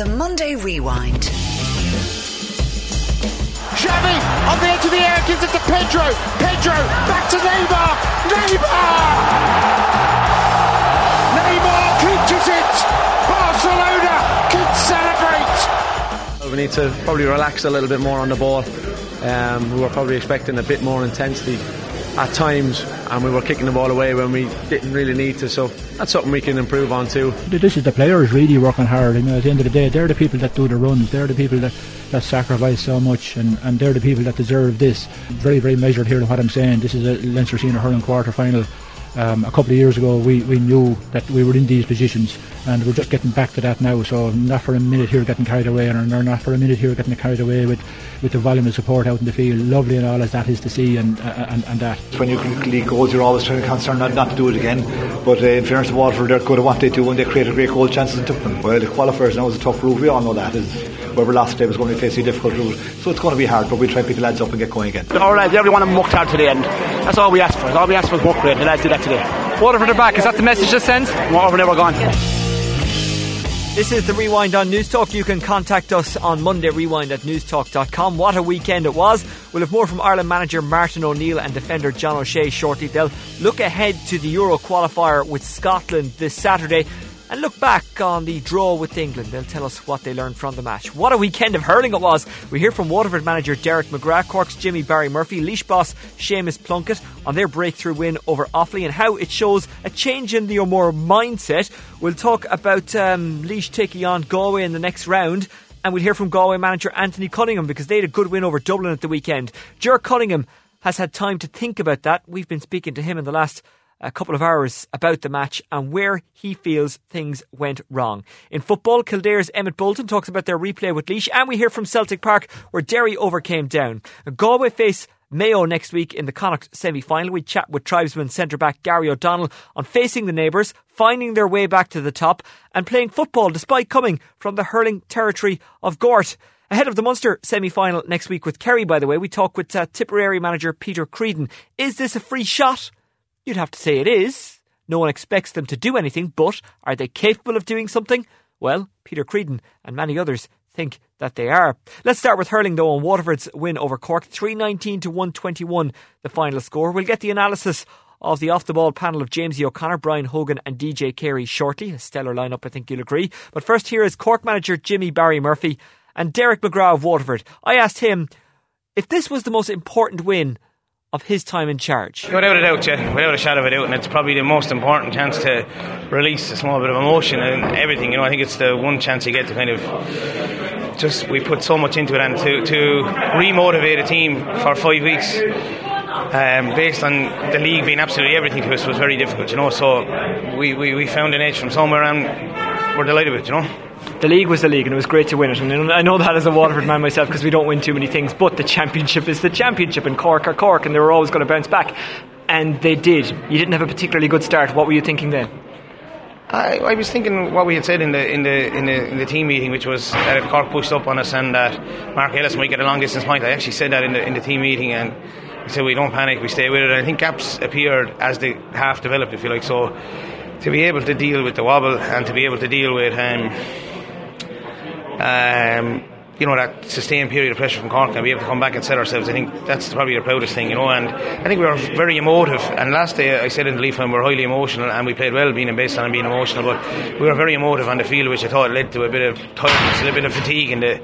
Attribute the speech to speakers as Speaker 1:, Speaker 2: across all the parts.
Speaker 1: The Monday Rewind.
Speaker 2: Xavi on the edge of the air gives it to Pedro. Pedro back to Neymar. Neymar! Neymar clinches it. Barcelona can celebrate.
Speaker 3: We need to probably relax a little bit more on the ball. Um, we were probably expecting a bit more intensity at times, and we were kicking the ball away when we didn't really need to. So that's something we can improve on too.
Speaker 4: This is the players really working hard. You know, at the end of the day, they're the people that do the runs. They're the people that, that sacrifice so much, and, and they're the people that deserve this. Very, very measured here in what I'm saying. This is a Leinster Senior Hurling quarter final. Um, a couple of years ago, we, we knew that we were in these positions, and we're just getting back to that now. So not for a minute here getting carried away, and not for a minute here getting carried away with, with the volume of support out in the field. Lovely and all as that is to see, and and, and that.
Speaker 5: When you lead goals, you're always trying to concern not, not to do it again. But uh, in fairness to Waterford, they're good at what they do, and they created great goal chances and took them. Well, the qualifiers now is a tough route. We all know that. Is whoever lost today was going to face a difficult route, so it's going to be hard. But we try to pick the lads up and get going again.
Speaker 6: All right, everyone worked hard to the end. That's all we asked for. All we asked for was work rate, and the lads did that today.
Speaker 7: Water Waterford are back. Is that the message that sends?
Speaker 6: Waterford never gone.
Speaker 8: This is the Rewind on Newstalk. You can contact us on Monday, rewind at newstalk.com. What a weekend it was. We'll have more from Ireland manager Martin O'Neill and defender John O'Shea shortly. They'll look ahead to the Euro qualifier with Scotland this Saturday and look back on the draw with England. They'll tell us what they learned from the match. What a weekend of hurling it was. We hear from Waterford manager Derek McGrath, Cork's Jimmy Barry Murphy, Laois boss Seamus Plunkett on their breakthrough win over Offaly and how it shows a change in the O'Moore mindset. We'll talk about um, Laois taking on Galway in the next round. And we'll hear from Galway manager Anthony Cunningham because they had a good win over Dublin at the weekend. Ger Cunningham has had time to think about that. We've been speaking to him in the last a couple of hours about the match and where he feels things went wrong. In football, Kildare's Emmet Bolton talks about their replay with Laois, and we hear from Celtic Park where Derry overcame down. Galway face Mayo next week in the Connacht semi final. We chat with tribesman centre back Gary O'Donnell on facing the neighbours, finding their way back to the top, and playing football despite coming from the hurling territory of Gort. Ahead of the Munster semi final next week with Kerry, by the way, we talk with uh, Tipperary manager Peter Creedon. Is this a free shot? You'd have to say it is. No one expects them to do anything, but are they capable of doing something? Well, Peter Creedon and many others think that they are. Let's start with hurling though on Waterford's win over Cork, 319 to 121 the final score. We'll get the analysis of the off the ball panel of Jamesy O'Connor, Brian Hogan, and DJ Carey shortly. A stellar lineup, I think you'll agree. But first, here is Cork manager Jimmy Barry Murphy and Derek McGrath of Waterford. I asked him if this was the most important win of his time in charge.
Speaker 9: Without a doubt, yeah, without a shadow of a doubt, and it's probably the most important chance to release a small bit of emotion and everything. You know, I think it's the one chance you get to kind of just we put so much into it and to to remotivate a team for five weeks. Um, based on the league being absolutely everything to us was very difficult, you know. So we, we, we found an edge from somewhere and we're delighted with it, you know
Speaker 8: the league was the league and it was great to win it. And I know that as a Waterford man myself because we don't win too many things, but the championship is the championship and Cork are Cork and they were always going to bounce back. And they did. You didn't have a particularly good start. What were you thinking then?
Speaker 9: I, I, was thinking what we had said in the in the in the, in the team meeting, which was that if Cork pushed up on us and that Mark Ellis might get a long distance point. I actually said that in the in the team meeting, and he said we don't panic, we stay with it. And I think gaps appeared as the half developed, if you like. So to be able to deal with the wobble and to be able to deal with um, um, you know, that sustained period of pressure from Cork and be able to come back and set ourselves. I think that's probably the proudest thing, you know. And I think we were very emotive. And last day I said in the Leaf we were highly emotional and we played well being in baseline and being emotional. But we were very emotive on the field, which I thought led to a bit of tiredness, a bit of fatigue in the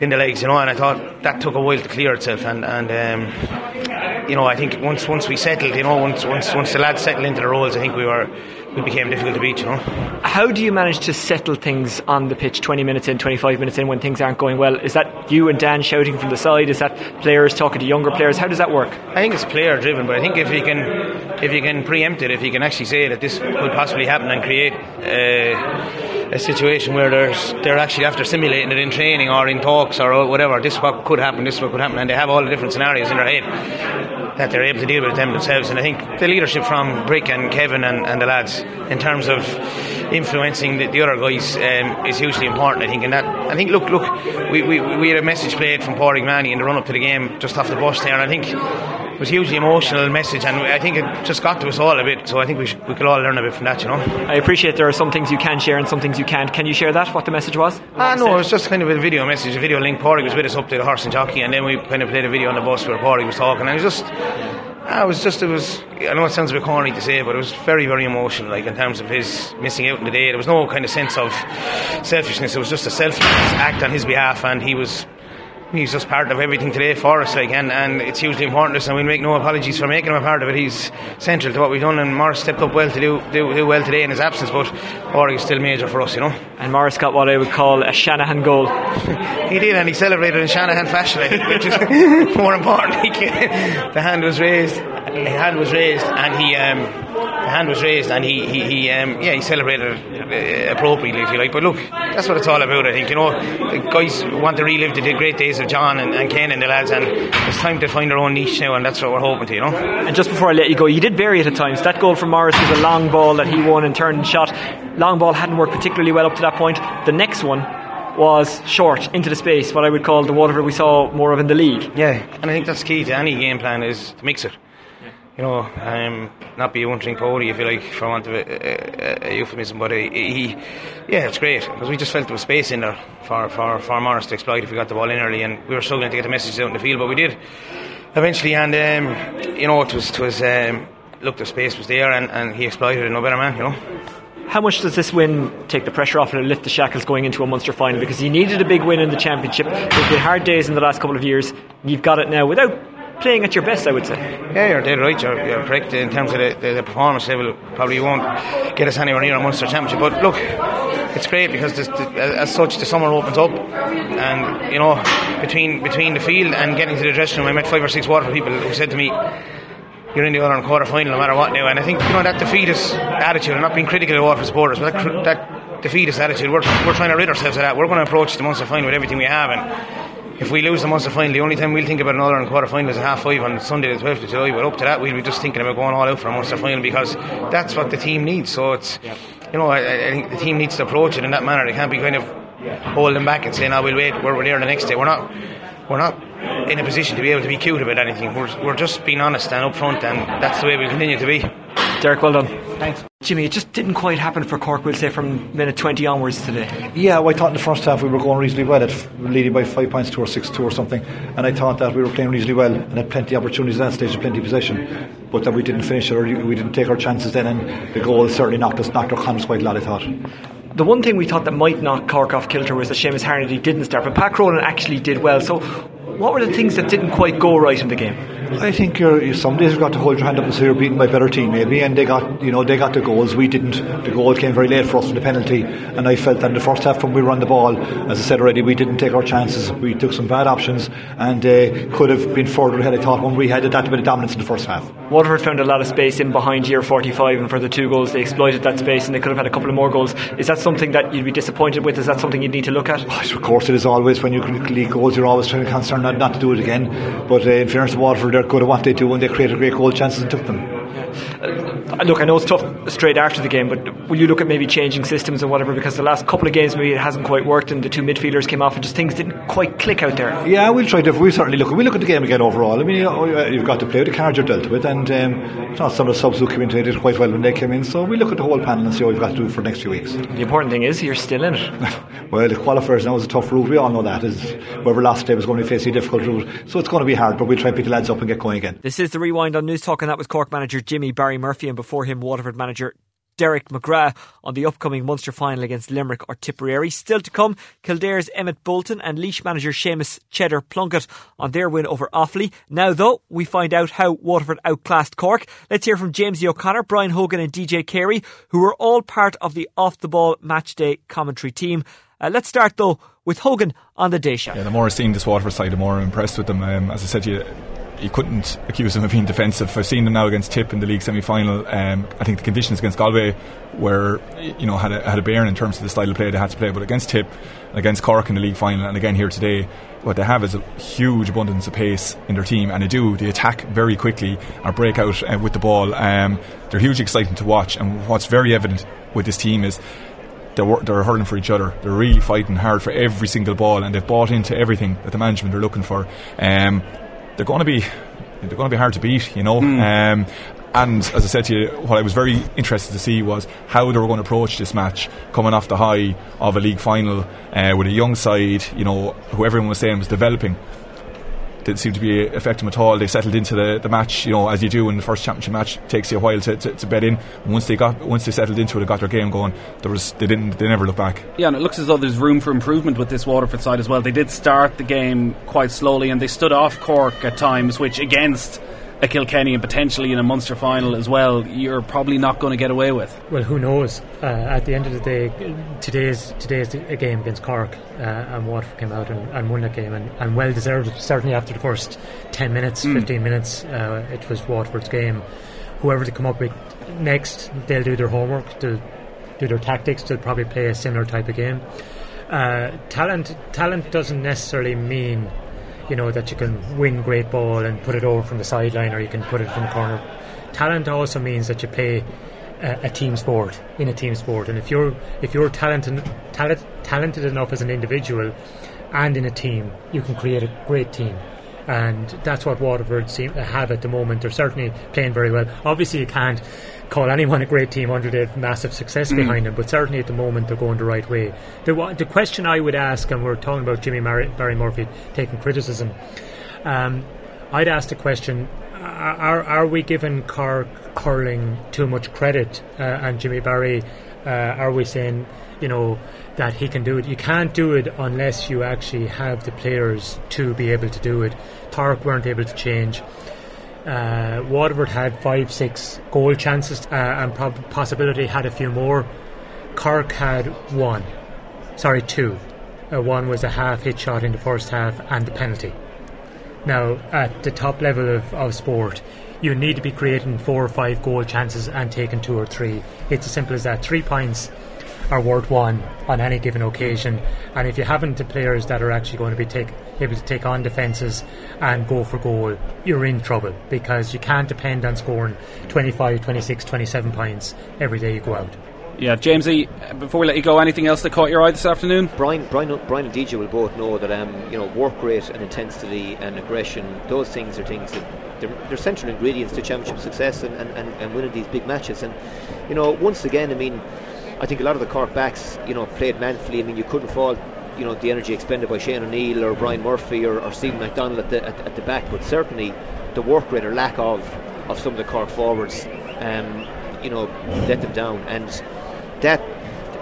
Speaker 9: in the legs, you know. And I thought that took a while to clear itself. And and um, you know, I think once once we settled, you know, once once once the lads settled into the roles, I think we were we became difficult to beat, you know.
Speaker 8: How do you manage to settle things on the pitch 20 minutes in, 25 minutes in when things aren't going well? Is that you and Dan shouting from the side? Is that players talking to younger players? How does that work?
Speaker 9: I think it's player driven, but I think if you can if you can preempt it, if you can actually say that this could possibly happen and create uh, a situation where there's they're actually after simulating it in training or in talks or whatever, this is what could happen, this is what could happen, and they have all the different scenarios in their head that they're able to deal with them themselves. And I think the leadership from Brick and Kevin and, and the lads in terms of influencing the, the other guys um, is hugely important. I think, and that I think look, look, we, we, we had a message played from Pádraig Mahony in the run up to the game just off the bus there, and I think it was a hugely emotional message, and I think it just got to us all a bit. So I think we, should, we could all learn a bit from that, you know.
Speaker 8: I appreciate there are some things you can share and some things you can't. Can you share that? What the message was?
Speaker 9: Ah, no, it was just kind of a video message, a video link. Pádraig was with us up to the horse and jockey, and then we kind of played a video on the bus where Pádraig was talking. And it was just. Ah, it was just, it was, I know it sounds a bit corny to say, but it was very, very emotional, like in terms of his missing out in the day. There was no kind of sense of selfishness, it was just a selfless act on his behalf, and he was he's just part of everything today for us, like, and, and it's hugely important to us, and we make no apologies for making him a part of it. He's central to what we've done, and Maurice stepped up well to do do, do well today in his absence, but Ori is still major for us, you know.
Speaker 8: And Maurice got what I would call a Shanahan goal.
Speaker 9: he did, and he celebrated in Shanahan fashion, think, which is more important. the hand was raised, the hand was raised, and he. Um, the hand was raised and he, he, he um, yeah he celebrated uh, appropriately if you like. But look that's what it's all about I think you know. The guys want to relive the great days of John and, and Ken and the lads and it's time to find their own niche now and that's what we're hoping to you know.
Speaker 8: And just before I let you go you did bury it at times. That goal from Maurice was a long ball that he won and turned and shot. Long ball hadn't worked particularly well up to that point. The next one was short into the space, what I would call the Waterford we saw more of in the league.
Speaker 9: Yeah, and I think that's key to any game plan is to mix it you know, um, not be drink pony, if you like, for want of a, a, a euphemism. But he, yeah, it's great because we just felt there was space in there for, for, for Maurice to exploit if we got the ball in early, and we were struggling to get the message out in the field, but we did eventually. And um, you know, it was, it was um, look, the space was there, and, and he exploited it. No better man, you know.
Speaker 8: How much does this win take the pressure off and lift the shackles going into a Munster final? Because you needed a big win in the championship. There's been hard days in the last couple of years. You've got it now without playing at your best, I would say.
Speaker 9: Yeah, you're dead right. You're, you're correct in terms of the, the, the, performance level. Probably won't get us anywhere near a Munster Championship. But look, it's great because this, as such the summer opens up, and you know between between the field and getting to the dressing room, I met five or six Waterford people who said to me. You're in the other quarter final no matter what now, and I think you know that defeatist attitude. I'm not being critical of Waterford supporters, but that, that defeatist attitude, we're, we're trying to rid ourselves of that. We're going to approach the Munster final with everything we have, and if we lose the Munster final, the only time we'll think about another in quarter final is a half five on Sunday the 12th of July. But up to that, we'll be just thinking about going all out for a Munster final because that's what the team needs. So it's, you know, I, I, think the team needs to approach it in that manner. They can't be kind of holding back and saying, "Oh, we'll wait. We're, we're there the next day." We're not. We're not in a position to be able to be cute about anything. We're, we're just being honest and upfront, and that's the way we'll continue to be.
Speaker 8: Derek, well done.
Speaker 9: Thanks.
Speaker 8: Jimmy, it just didn't quite happen for Cork, we'll say, from minute 20 onwards today.
Speaker 5: Yeah, well, I thought in the first half we were going reasonably well, at leading by five points to or six two or something, and I thought that we were playing reasonably well and had plenty of opportunities at that stage, plenty of possession, but that we didn't finish it or we didn't take our chances then, and the goal certainly knocked us, knocked our confidence quite a lot, I thought.
Speaker 8: The one thing we thought that might knock Cork off kilter was that Seamus Harnedy didn't start, but Pat Cronin actually did well. So, what were the things that didn't quite go right in the game?
Speaker 5: I think you're, some days you've got to hold your hand up and say you're beaten by a better team, maybe, and they got, you know, they got the goals. We didn't. The goal came very late for us from the penalty, and I felt that in the first half when we run the ball, as I said already, we didn't take our chances. We took some bad options, and uh, could have been further ahead. I thought when we had that bit of dominance in the first half.
Speaker 8: Waterford found a lot of space in behind year 45, and for the two goals, they exploited that space, and they could have had a couple of more goals. Is that something that you'd be disappointed with? Is that something you'd need to look at?
Speaker 5: of course, it is always when you leak goals, you're always trying to concern not, not to do it again. But uh, in fairness to Waterford, good at what they do when they created great goal chances and took them.
Speaker 8: Uh, look, I know it's tough straight after the game, but will you look at maybe changing systems and whatever? Because the last couple of games maybe it hasn't quite worked, and the two midfielders came off, and just things didn't quite click out there.
Speaker 5: Yeah, we'll try to. We certainly look. We look at the game again overall. I mean, you've got to play with the cards you're dealt with, and um, some of the subs who came in today did quite well when they came in. So we look at the whole panel and see what we've got to do for the next few weeks.
Speaker 8: The important thing is you're still in it.
Speaker 5: well, the qualifiers now is a tough route. We all know that. Is whoever last day was going to be facing a difficult route, so it's going to be hard. But we'll try and pick the lads up and get going again.
Speaker 8: This is the rewind on News Talk, and that was Cork manager Jimmy Barry Murphy, and before him, Waterford manager Derek McGrath on the upcoming Munster final against Limerick or Tipperary. Still to come, Kildare's Emmet Bolton and Laois manager Seamus Cheddar Plunkett on their win over Offaly. Now, though, we find out how Waterford outclassed Cork. Let's hear from James O'Connor, Brian Hogan, and DJ Carey, who were all part of the off the ball match day commentary team. Uh, let's start, though, with Hogan on the day show.
Speaker 1: Yeah, the more I've seen this Waterford side, the more I'm impressed with them. Um, as I said you, you couldn't accuse them of being defensive. I've seen them now against Tip in the league semi final. Um, I think the conditions against Galway were, you know, had a, had a bearing in terms of the style of play they had to play. But against Tip, against Cork in the league final, and again here today, what they have is a huge abundance of pace in their team, and they do. They attack very quickly or break out uh, with the ball. Um, they're hugely exciting to watch, and what's very evident with this team is they're, they're hurling for each other. They're really fighting hard for every single ball, and they've bought into everything that the management are looking for. Um, they're going to be they're going to be hard to beat, you know. Mm. Um, and as I said to you, what I was very interested to see was how they were going to approach this match, coming off the high of a league final uh, with a young side, you know, who everyone was saying was developing didn't seem to be affecting them at all. They settled into the, the match, you know, as you do in the first championship match. It takes you a while to, to, to bed in. And once they got once they settled into it and got their game going, there was they didn't they never looked back.
Speaker 10: Yeah, and it looks as though there's room for improvement with this Waterford side as well. They did start the game quite slowly and they stood off Cork at times, which against a Kilkenny and potentially in a Munster final as well, you're probably not going to get away with.
Speaker 11: Well, who knows? Uh, at the end of the day, today's today's a game against Cork, uh, and Waterford came out and, and, won that game, and, and well deserved. Certainly after the first ten minutes, mm. fifteen minutes, uh, it was Waterford's game. Whoever they come up with next, they'll do their homework, they'll do their tactics, they'll probably play a similar type of game. Uh, talent talent doesn't necessarily mean you know that you can win great ball and put it over from the sideline or you can put it from the corner. Talent also means that you play a, a team sport in a team sport, and if you're if you're talented talent, talented enough as an individual and in a team, you can create a great team. And that's what Waterford seem to have at the moment. They're certainly playing very well. Obviously, you can't call anyone a great team under the massive success mm. behind them, but certainly at the moment they're going the right way. The, the question I would ask, and we're talking about Jimmy Mar- Barry Murphy taking criticism, um, I'd ask the question are, are we giving Cork hurling too much credit uh, and Jimmy Barry? Uh, are we saying, you know, that he can do it? You can't do it unless you actually have the players to be able to do it. Cork weren't able to change. Uh, Waterford had five, six goal chances, uh, and prob- possibility had a few more. Cork had one, sorry, two. Uh, one was a half hit shot in the first half and the penalty. Now, at the top level of, of sport, you need to be creating four or five goal chances and taking two or three. It's as simple as that. Three points are worth one on any given occasion. And if you haven't the players that are actually going to be take, able to take on defences and go for goal, you're in trouble because you can't depend on scoring 25, 26, 27 points every day you go out.
Speaker 10: Yeah, Jamesy, before we let you go, anything else that caught your eye this afternoon?
Speaker 12: Brian, Brian, Brian and DJ will both know that um, you know work rate and intensity and aggression, those things are things that they're, they're central ingredients to championship success and, and, and, and winning these big matches. And you know, once again, I mean, I think a lot of the Cork backs, you know, played manfully. I mean, you couldn't fault, you know, the energy expended by Shane O'Neill or Brian Murphy or, or Stephen McDonald at the, at, at, the back, but certainly the work rate or lack of of some of the Cork forwards, um, you know, let them down. And that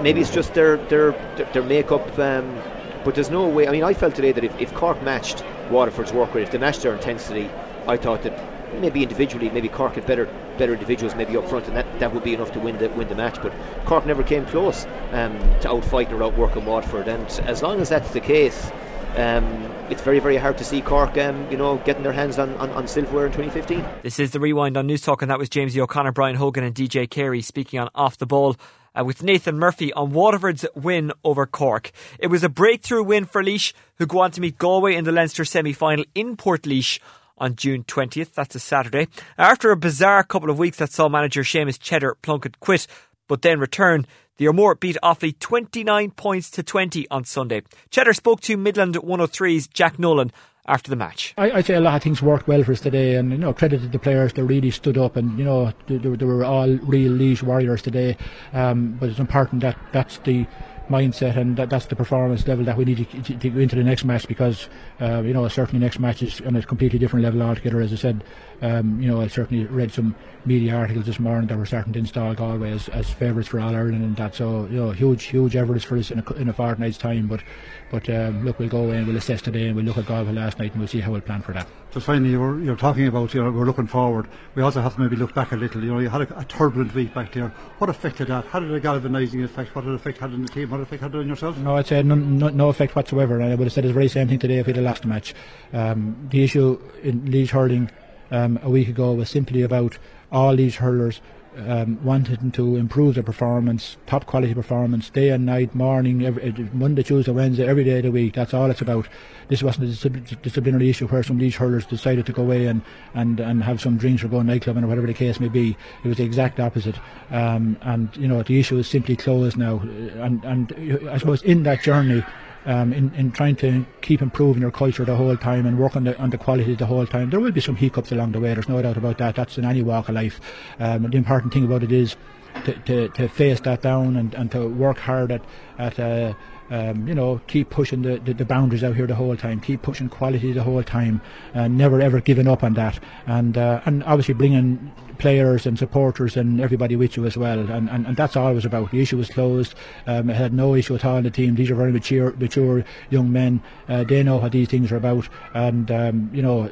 Speaker 12: maybe it's just their their their, makeup. Um, but there's no way. I mean, I felt today that if, if Cork matched Waterford's work rate, if they matched their intensity, I thought that maybe individually, maybe Cork had better better individuals maybe up front, and that, that would be enough to win the win the match. But Cork never came close um, to outfighting or outworking Waterford, and as long as that's the case. Um, it's very, very hard to see Cork, um, you know, getting their hands on, on, on, silverware in 2015.
Speaker 8: This is the rewind on News Talk, and that was James O'Connor, Brian Hogan, and DJ Carey speaking on off the ball. Uh, with Nathan Murphy on Waterford's win over Cork. It was a breakthrough win for Laois, who go on to meet Galway in the Leinster semi final in Portlaoise on June 20th. That's a Saturday. After a bizarre couple of weeks that saw manager Seamus Cheddar Plunkett quit, but then return, the O'Moore beat Offaly 29 points to 20 on Sunday. Cheddar spoke to Midland 103's Jack Nolan after the match.
Speaker 4: I, would say a lot of things worked well for us today, and you know, credited the players. They really stood up, and you know, they, they were all real Laois warriors today. Um, but it's important that that's the mindset and that, that's the performance level that we need to, to, to go into the next match because uh, you know certainly next match is on a completely different level altogether as I said um, you know I certainly read some media articles this morning that were starting to install Galway as, as favourites for All Ireland and that so you know huge huge efforts for us in a, in a fortnight's time but but um, look we'll go away and we'll assess today and we'll look at Galway last night and we'll see how we'll plan for that
Speaker 13: just finally, you're, you're talking about, you know, we're looking forward. We also have to maybe look back a little. You know, you had a, a turbulent week back there. What effect did that? How did the galvanising effect? What effect had on the team? What effect had it on yourself?
Speaker 4: No, I'd say no, no, no effect whatsoever. And I would have said the very same thing today if we'd have lost the match. Um, the issue in Laois hurling um, a week ago was simply about all these hurlers um, wanted to improve their performance, top quality performance, day and night, morning, every, Monday, Tuesday, Wednesday, every day of the week. That's all it's about. This wasn't a disciplinary issue where some Laois hurlers decided to go away and, and, and have some drinks or go nightclub or whatever the case may be. It was the exact opposite. Um, and, you know, the issue is simply closed now. And, and I suppose in that journey, um, in, in trying to keep improving your culture the whole time and work on the, on the quality the whole time. There will be some hiccups along the way, there's no doubt about that. That's in any walk of life. Um, the important thing about it is to, to, to face that down and, and to work hard at, at uh, um, you know, keep pushing the, the, the, boundaries out here the whole time, keep pushing quality the whole time, and never ever giving up on that. And uh, and obviously bringing players and supporters and everybody with you as well. And, and, and that's all it was about. The issue was closed. Um, I had no issue at all in the team. These are very mature, mature young men. Uh, they know what these things are about. And, um, you know,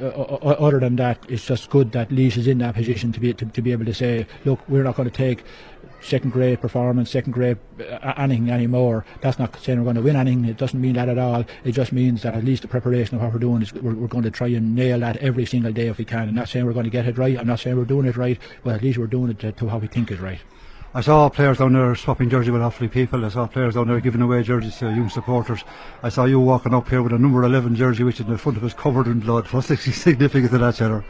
Speaker 4: other than that, it's just good that Laois is in that position to be, to, to be able to say, look, we're not going to take second grade performance, second grade uh, anything anymore. That's not saying we're going to win anything. It doesn't mean that at all. It just means that at least the preparation of what we're doing is we're, we're going to try and nail that every single day if we can. I'm not saying we're going to get it right. I'm not saying we're doing it right, but at least we're doing it to, to how we think is right.
Speaker 13: I saw players down there swapping jerseys with Offaly people. I saw players down there giving away jerseys to young supporters. I saw you walking up here with a number 11 jersey, which in the front of us covered in blood. What's the significance of that, Cheddar?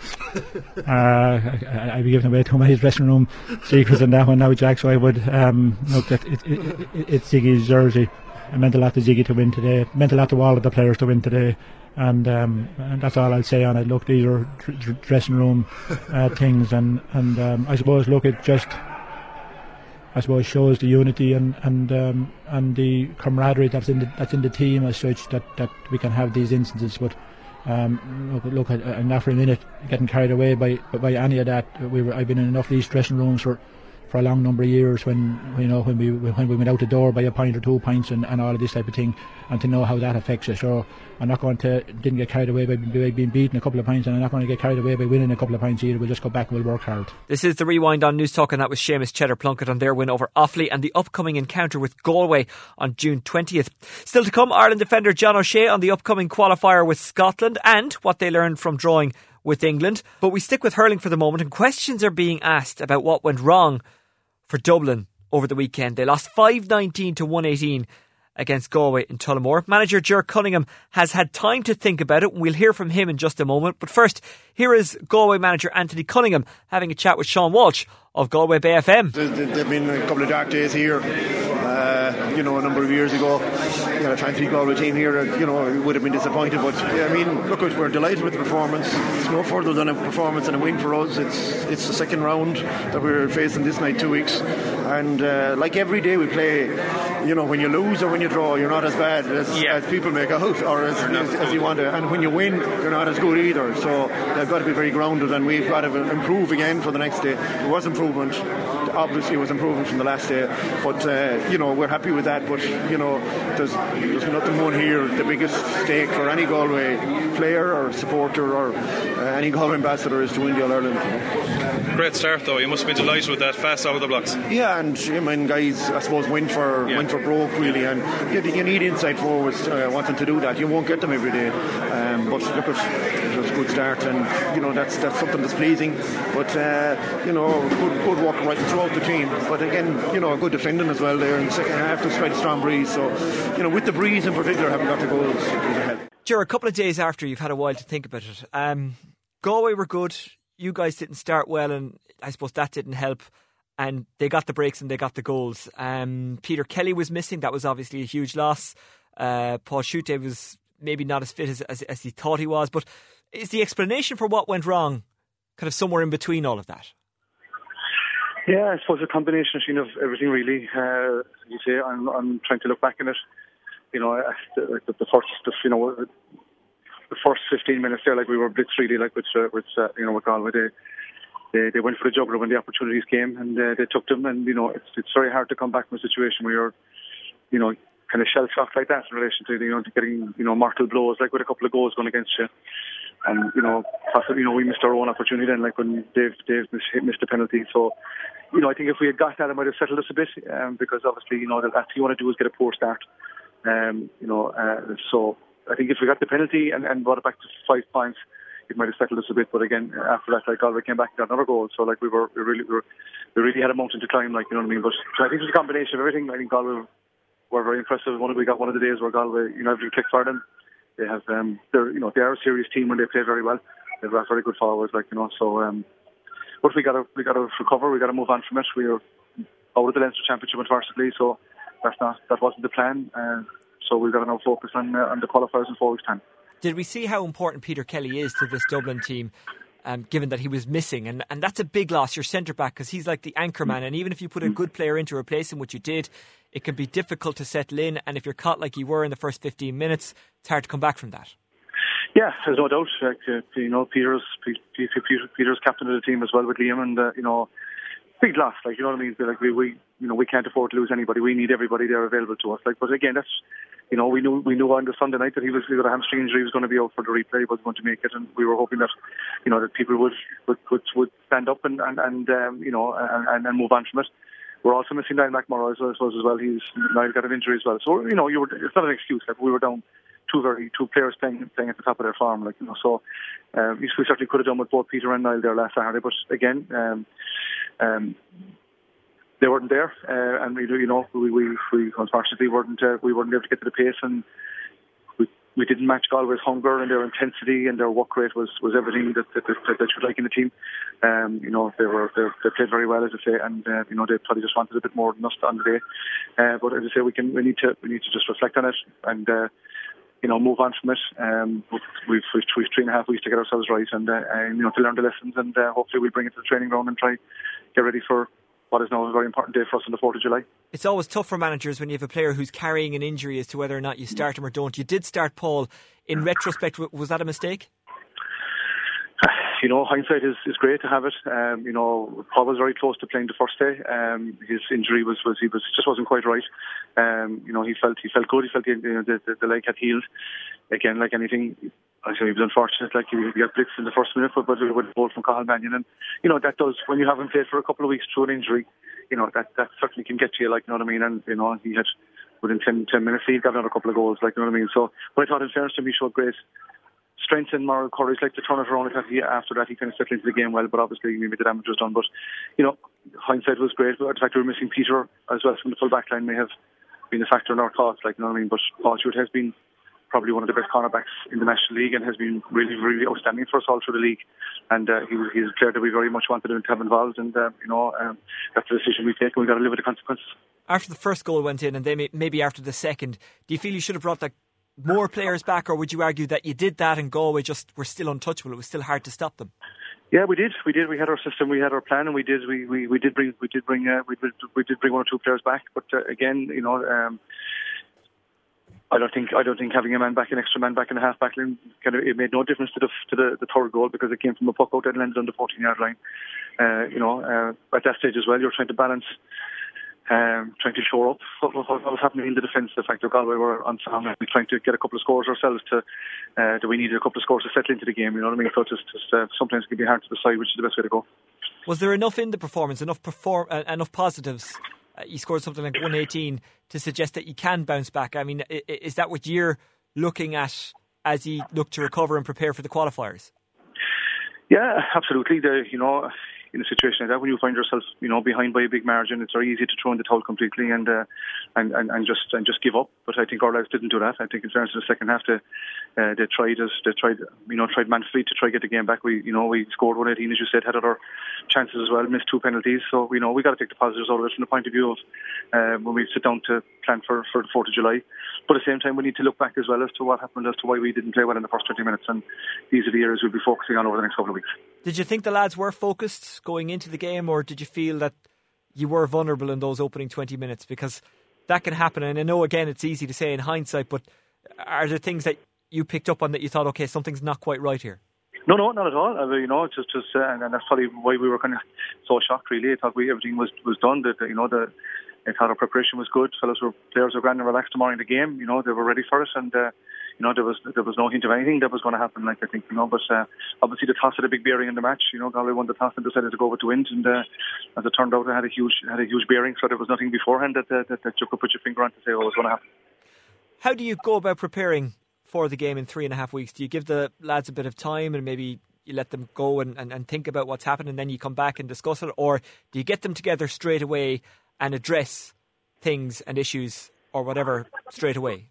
Speaker 4: uh, I, I'd be giving away too many dressing room secrets in that one now, Jack, so I would um, look at it, it, it, it's Ziggy's jersey. It meant a lot to Ziggy to win today. It meant a lot to all of the players to win today. And, um, and that's all I'll say on it. Look, these are dressing room uh, things, and and um, I suppose look, it just I suppose shows the unity and and um, and the camaraderie that's in the that's in the team as such that, that we can have these instances. But um, look, look, not for a minute getting carried away by by any of that. We were, I've been in enough of these dressing rooms for for a long number of years when you know when we when we went out the door by a pint or two pints and, and all of this type of thing and to know how that affects us. So I'm not going to didn't get carried away by, by being beaten a couple of pints and I'm not going to get carried away by winning a couple of pints either. We'll just go back and we'll work hard.
Speaker 8: This is the rewind on News Talk and that was Seamus Cheddar Plunkett on their win over Offaly and the upcoming encounter with Galway on June 20th. Still to come, Ireland defender John O'Shea on the upcoming qualifier with Scotland and what they learned from drawing with England. But we stick with hurling for the moment and questions are being asked about what went wrong for Dublin over the weekend. They lost 519 to 118 against Galway in Tullamore. Manager Ger Cunningham has had time to think about it. We'll hear from him in just a moment. But first, here is Galway manager Anthony Cunningham having a chat with Sean Walsh of Galway Bay FM.
Speaker 14: There've been a couple of dark days here. Uh, you know, a number of years ago, you know, trying to beat Galway team here, you know, would have been disappointed. But yeah, I mean, look, we're delighted with the performance. It's no further than a performance and a win for us. It's it's the second round that we're facing this night, two weeks, and uh, like every day we play, you know, when you lose or when you draw, you're not as bad as, yeah. as people make out, or as, as, as, you want to. And when you win, you're not as good either. So they've got to be very grounded, and we've got to improve again for the next day. It was improvement. Obviously, it was improvement from the last day, but uh, you know we're happy with that. But you know, there's there's nothing more here. The biggest stake for any Galway player or supporter or uh, any Galway ambassador is to win the All Ireland.
Speaker 15: Great start though. You must be delighted with that fast out of the blocks.
Speaker 14: Yeah, and I mean, guys, I suppose win for yeah. win for broke really, and you, you need inside forwards uh, wanting to do that. You won't get them every day, um, but look at it was a good start, and you know that's that's something that's pleasing. But uh, you know, good good work right throughout the team. But again, you know, a good defending as well there in the second half, despite a strong breeze. So you know, with the breeze in particular, having got the goals, it.
Speaker 8: Sure, a couple of days after you've had a while to think about it. Um, Galway were good. You guys didn't start well, and I suppose that didn't help and they got the breaks and they got the goals. Um, Peter Kelly was missing. That was obviously a huge loss. Uh, Paul Schutte was maybe not as fit as, as, as, he thought he was. But is the explanation for what went wrong kind of somewhere in between all of that?
Speaker 16: Yeah, I suppose a combination of everything really. Uh, you say, I'm, I'm trying to look back in it. You know, the, the, the first, the, you know, the first 15 minutes there, like we were blitz really, like with, uh, with uh, you know, with Galway. They, they, they went for the juggler when the opportunities came and uh, they took them. And, you know, it's, it's very hard to come back from a situation where you're, you know, kind of shell shocked like that in relation to, you know, to getting, you know, mortal blows, like with a couple of goals going against you. And, you know, possibly, you know, we missed our own opportunity then, like when Dave, Dave missed, a penalty. So, you know, I think if we had got that, it might have settled us a bit, um, because obviously, you know, the last thing you want to do is get a poor start. Um, you know, uh, so I think if we got the penalty and, and brought it back to five points, it might have settled us a bit. But again, after that, like Galway came back and got another goal. So like we were, we really, we, were, we really had a mountain to climb. Like you know what I mean. But so I think it's a combination of everything. I think Galway were very impressive. One we got one of the days where Galway, you know, everything clicked for them. They have, um, they're, you know, they are a serious team when they play very well. They've got very good forwards, like you know. So, um, but we got to, we got to recover. We got to move on from it. We are out of the Leinster Championship unfortunately, so that's not, that wasn't the plan. Uh, So we've got to now focus on uh, on the qualifiers in four weeks' time.
Speaker 8: Did we see how important Peter Kelly is to this Dublin team? Um, given that he was missing, and, and that's a big loss, your centre back, because he's like the anchor man. And even if you put a good player in to replace him, which you did, it can be difficult to settle in. And if you're caught like you were in the first 15 minutes, it's hard to come back from that.
Speaker 16: Yeah, there's no doubt. Like, uh, you know, Peter's Peter, Peter's captain of the team as well with Liam, and uh, you know, big loss. Like you know what I mean? Like we, we, you know, we can't afford to lose anybody. We need everybody there available to us. Like, but again, that's you know, we knew we knew on the Sunday night that he was he got a hamstring injury. He was going to be out for the replay. He was going to make it, and we were hoping that you know that people would would would, would stand up and and, and um, you know and, and move on from it. We're also missing Niall McMorrow as well, as well. He's Niall got an injury as well. So you know, you were, it's not an excuse. Like we were down two very two players playing playing at the top of their form. Like you know, so uh, we certainly could have done with both Peter and Niall there last Saturday. But again, um, um, they weren't there, uh, and we, you know, we, we, we unfortunately weren't uh, we weren't able to get to the pace, and we we didn't match Galway's hunger and their intensity and their work rate was was everything that that, that, that you'd like in the team. Um, you know, they were they, they played very well as I say, and uh, you know they probably just wanted a bit more than us on the day. Uh, but as I say, we can we need to we need to just reflect on it and. Uh, you know, move on from it. Um, we've, we've, we've three and a half weeks to get ourselves right and, uh, and you know, to learn the lessons and uh, hopefully we'll bring it to the training ground and try get ready for what is now a very important day for us on the 4th of July.
Speaker 8: It's always tough for managers when you have a player who's carrying an injury as to whether or not you start him or don't. You did start Paul. In retrospect, was that a mistake?
Speaker 16: You know, hindsight is, is great to have it. Um, you know, Paul was very close to playing the first day. Um, his injury was, was he was just wasn't quite right. Um, you know, he felt he felt good. He felt the, you know, the, the, the leg had healed. Again, like anything, I say he was unfortunate, like he, he got blitzed in the first minute, but, but with a goal from Cathal Mannion. And, you know, that does, when you haven't played for a couple of weeks through an injury, you know, that, that certainly can get to you, like, you know what I mean? And, you know, he had, within 10, 10 minutes, he got another couple of goals, like, you know what I mean? So, but I thought in fairness to him, he showed great strength and moral courage, like to turn it around. He, after that, he kind of settled into the game well, but obviously maybe the damage was done. But, you know, hindsight was great. But the fact we were missing Peter as well from the full back line may have been a factor in our thoughts, like, you know what I mean? But Paul Schutte has been probably one of the best cornerbacks in the National League and has been really, really outstanding for us all through the league. And uh, he, he's a player that we very much wanted him to have involved. And, uh, you know, um, that's the decision we take and we've got to live with the consequences.
Speaker 8: After the first goal went in and then maybe after the second, do you feel you should have brought that more players back or would you argue that you did that and Galway just were still untouchable? It was still hard to stop them?
Speaker 16: Yeah, we did. We did. We had our system. We had our plan, and we did. We we, we did bring. We did bring. Uh, we, we did bring one or two players back. But uh, again, you know, um, I don't think I don't think having a man back, an extra man back in the half back line, kind of it made no difference to the to the, the third goal because it came from a puck out and landed on the 14 yard line. Uh, you know, uh, at that stage as well, you're trying to balance, um, trying to shore up what, what, was happening in the defence. The fact that Galway were on song and trying to get a couple of scores ourselves to uh, that we needed a couple of scores to settle into the game. You know what I mean? So just, just uh, sometimes it can be hard to decide which is the best way to go.
Speaker 8: Was there enough in the performance, enough perform, uh, enough positives uh, you scored something like 118 to suggest that you can bounce back. I mean, is that what you're looking at as you look to recover and prepare for the qualifiers?
Speaker 16: Yeah, absolutely. The, you know, in a situation like that, when you find yourself, you know, behind by a big margin, it's very easy to throw in the towel completely and uh, and, and and just and just give up. But I think our lads didn't do that. I think in fairness, in the second half, they uh, they tried us, they tried, you know, tried manfully to try get the game back. We, you know, we scored 118, as you said, had other chances as well, missed two penalties. So, you know, we got to take the positives out of it from the point of view of uh, when we sit down to plan for for the 4th of July. But at the same time, we need to look back as well as to what happened, as to why we didn't play well in the first 20 minutes. And these are the areas we'll be focusing on over the next couple of weeks.
Speaker 8: Did you think the lads were focused going into the game, or did you feel that you were vulnerable in those opening 20 minutes? Because that can happen. And I know, again, it's easy to say in hindsight, but are there things that you picked up on that you thought, okay, something's not quite right here?
Speaker 16: No, no, not at all. I mean, you know, it's just, just, uh, and, that's probably why we were kind of so shocked. Really, I thought we everything was was done. That you know, the I thought our preparation was good. Fellows were players were grand and relaxed tomorrow in the game. You know, they were ready for us, and uh, you know there was there was no hint of anything that was going to happen. Like I think you know, but uh, obviously the toss had a big bearing in the match. You know, Galway won the toss and decided to go over to win, and uh, as it turned out, it had a huge had a huge bearing. So there was nothing beforehand that uh, that, that you could put your finger on to say what was going to happen.
Speaker 8: How do you go about preparing for the game in three and a half weeks? Do you give the lads a bit of time and maybe you let them go and, and, and think about what's happened and then you come back and discuss it? Or do you get them together straight away and address things and issues or whatever straight away?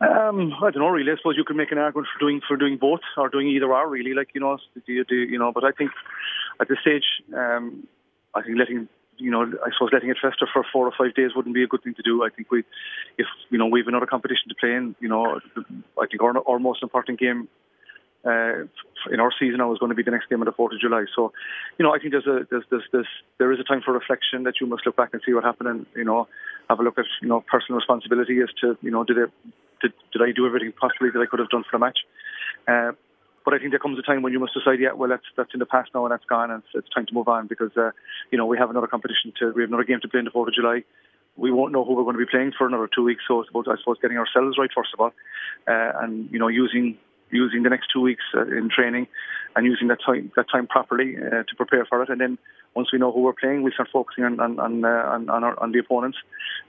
Speaker 16: Um, I don't know really. I suppose you could make an argument for doing for doing both or doing either or really. Like you know, do you, do you know? But I think at this stage, um, I think letting you know, I suppose letting it fester for four or five days wouldn't be a good thing to do. I think we, if you know, we have another competition to play in. You know, I think our, our most important game uh, in our season now is going to be the next game on the Fourth of July. So, you know, I think there's a there's, there's, there's there is a time for reflection that you must look back and see what happened, and you know, have a look at you know personal responsibility as to you know did it did, did I do everything possibly that I could have done for the match. Uh, but I think there comes a time when you must decide, yeah, well, that's that's in the past now and that's gone, and it's, it's time to move on because uh, you know we have another competition to, we have another game to play in the Fourth of July. We won't know who we're going to be playing for another two weeks, so it's about, I suppose, getting ourselves right first of all, uh, and you know using using the next two weeks uh, in training and using that time that time properly uh, to prepare for it. And then once we know who we're playing, we start focusing on on on, uh, on, our, on, the opponents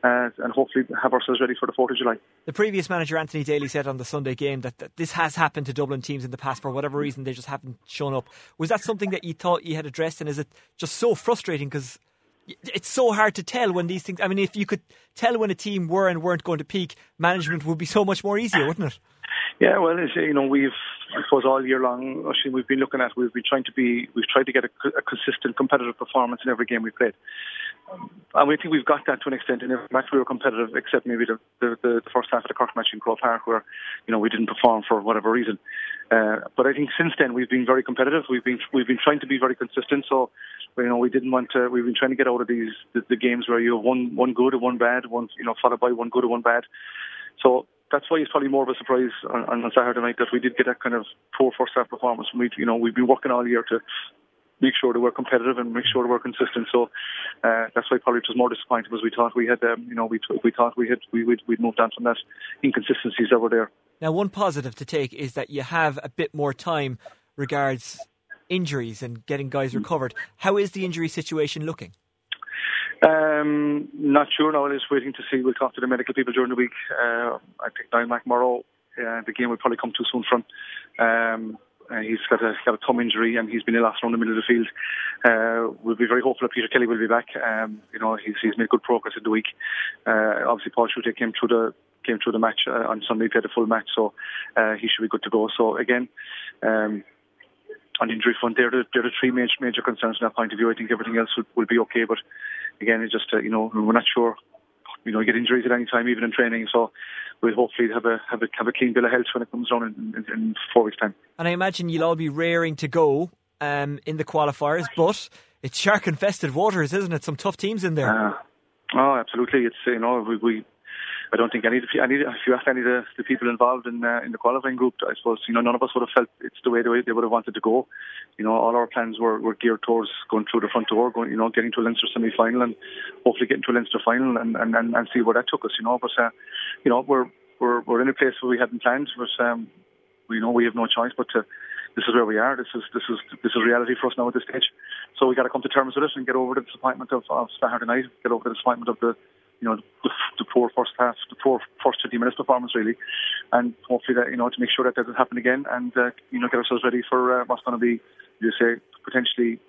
Speaker 16: and hopefully have ourselves ready for the Fourth of July.
Speaker 8: The previous manager Anthony Daly said on the Sunday game that, that this has happened to Dublin teams in the past for whatever reason they just haven't shown up. Was that something that you thought you had addressed, and is it just so frustrating because? It's so hard to tell when these things. I mean, if you could tell when a team were and weren't going to peak, management would be so much more easier, wouldn't it?
Speaker 16: Yeah, well, you know, we've I suppose all year long, actually, we've been looking at we've been trying to be we've tried to get a, a consistent competitive performance in every game we played. Um, and we think we've got that to an extent in every match we were competitive, except maybe the, the, the, first half of the Cork match in Croke Park, where you know we didn't perform for whatever reason. Uh, but I think since then we've been very competitive. We've been we've been trying to be very consistent. So you know we didn't want to. We've been trying to get out of these the, the games where you have one one good and one bad, one you know followed by one good and one bad. So that's why it's probably more of a surprise on, on Saturday night that we did get that kind of poor first half performance. We, you know, we've been working all year to make sure that we're competitive and make sure that we're consistent. So uh, that's why probably it was more disappointing because we thought we had, um, you know, we we thought we had we would we'd moved on from that inconsistencies that were there.
Speaker 8: Now, one positive to take is that you have a bit more time regards injuries and getting guys recovered. How is the injury situation looking?
Speaker 16: Um, not sure now. Just waiting to see. We'll talk to the medical people during the week. Uh, I think Niall McMorrow, uh, the game will probably come too soon from. Um, uh, he's got a got a thumb injury and he's been ill around the middle of the field. Uh, we'll be very hopeful that Peter Kelly will be back. Um, you know, he's he's made good progress in the week. Uh, obviously, Paul Schutte came through the came through the match uh, on Sunday, played a full match, so uh, he should be good to go. So again. Um, on injury front, they're the, they're the three major, major concerns from that point of view. I think everything else will, will be okay, but again, it's just uh, you know we're not sure. You know, you get injuries at any time, even in training. So we'll hopefully have a have a have a clean bill of health when it comes on in, in, in four weeks' time.
Speaker 8: And I imagine you'll all be raring to go um, in the qualifiers, but it's shark infested waters, isn't it? Some tough teams in there.
Speaker 16: Uh, oh, absolutely. It's you know we, we I don't think any, any if you ask any of the, the people involved in uh, in the qualifying group, I suppose you know none of us would have felt it's the way they, they would have wanted to go. You know, all our plans were, were geared towards going through the front door, going you know getting to a Leinster semi final and hopefully getting to a Leinster final and, and, and, and see where that took us. You know, but uh, you know we're we're we're in a place where we hadn't planned, but um, we know we have no choice but to. This is where we are. This is this is this is reality for us now at this stage. So we got to come to terms with it and get over the disappointment of, of Saturday night, get over the disappointment of the you know, the, the poor first half, the poor first 20 minutes performance really, and hopefully that, you know, to make sure that doesn't happen again and, uh, you know, get ourselves ready for uh, what's going to be, you say, potentially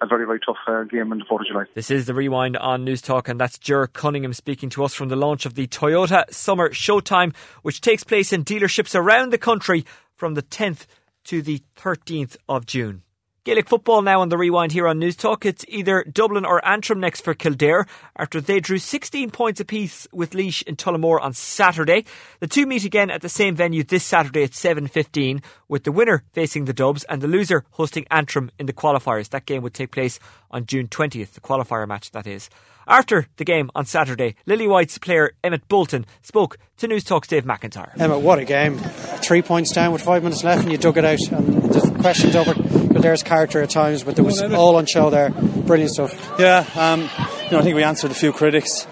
Speaker 16: a very, very tough uh, game on the 4th of July.
Speaker 8: This is the rewind on News Talk, and that's Ger Cunningham speaking to us from the launch of the Toyota Summer Showtime, which takes place in dealerships around the country from the 10th to the 13th of June. Gaelic football now on the rewind here on News Talk. It's either Dublin or Antrim next for Kildare after they drew 16 points apiece with Laois in Tullamore on Saturday. The two meet again at the same venue this Saturday at 7.15 with the winner facing the Dubs and the loser hosting Antrim in the qualifiers. That game would take place on June 20th, the qualifier match that is. After the game on Saturday, Lillywhites player Emmet Bolton spoke to News Talk's Dave McIntyre.
Speaker 17: Emmet, what a game. Three points down with five minutes left and you dug it out. And there's questions over Kildare's character at times, but there was all on show there. Brilliant stuff.
Speaker 18: Yeah, um, you know, I think we answered a few critics.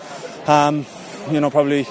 Speaker 18: Um, you know, probably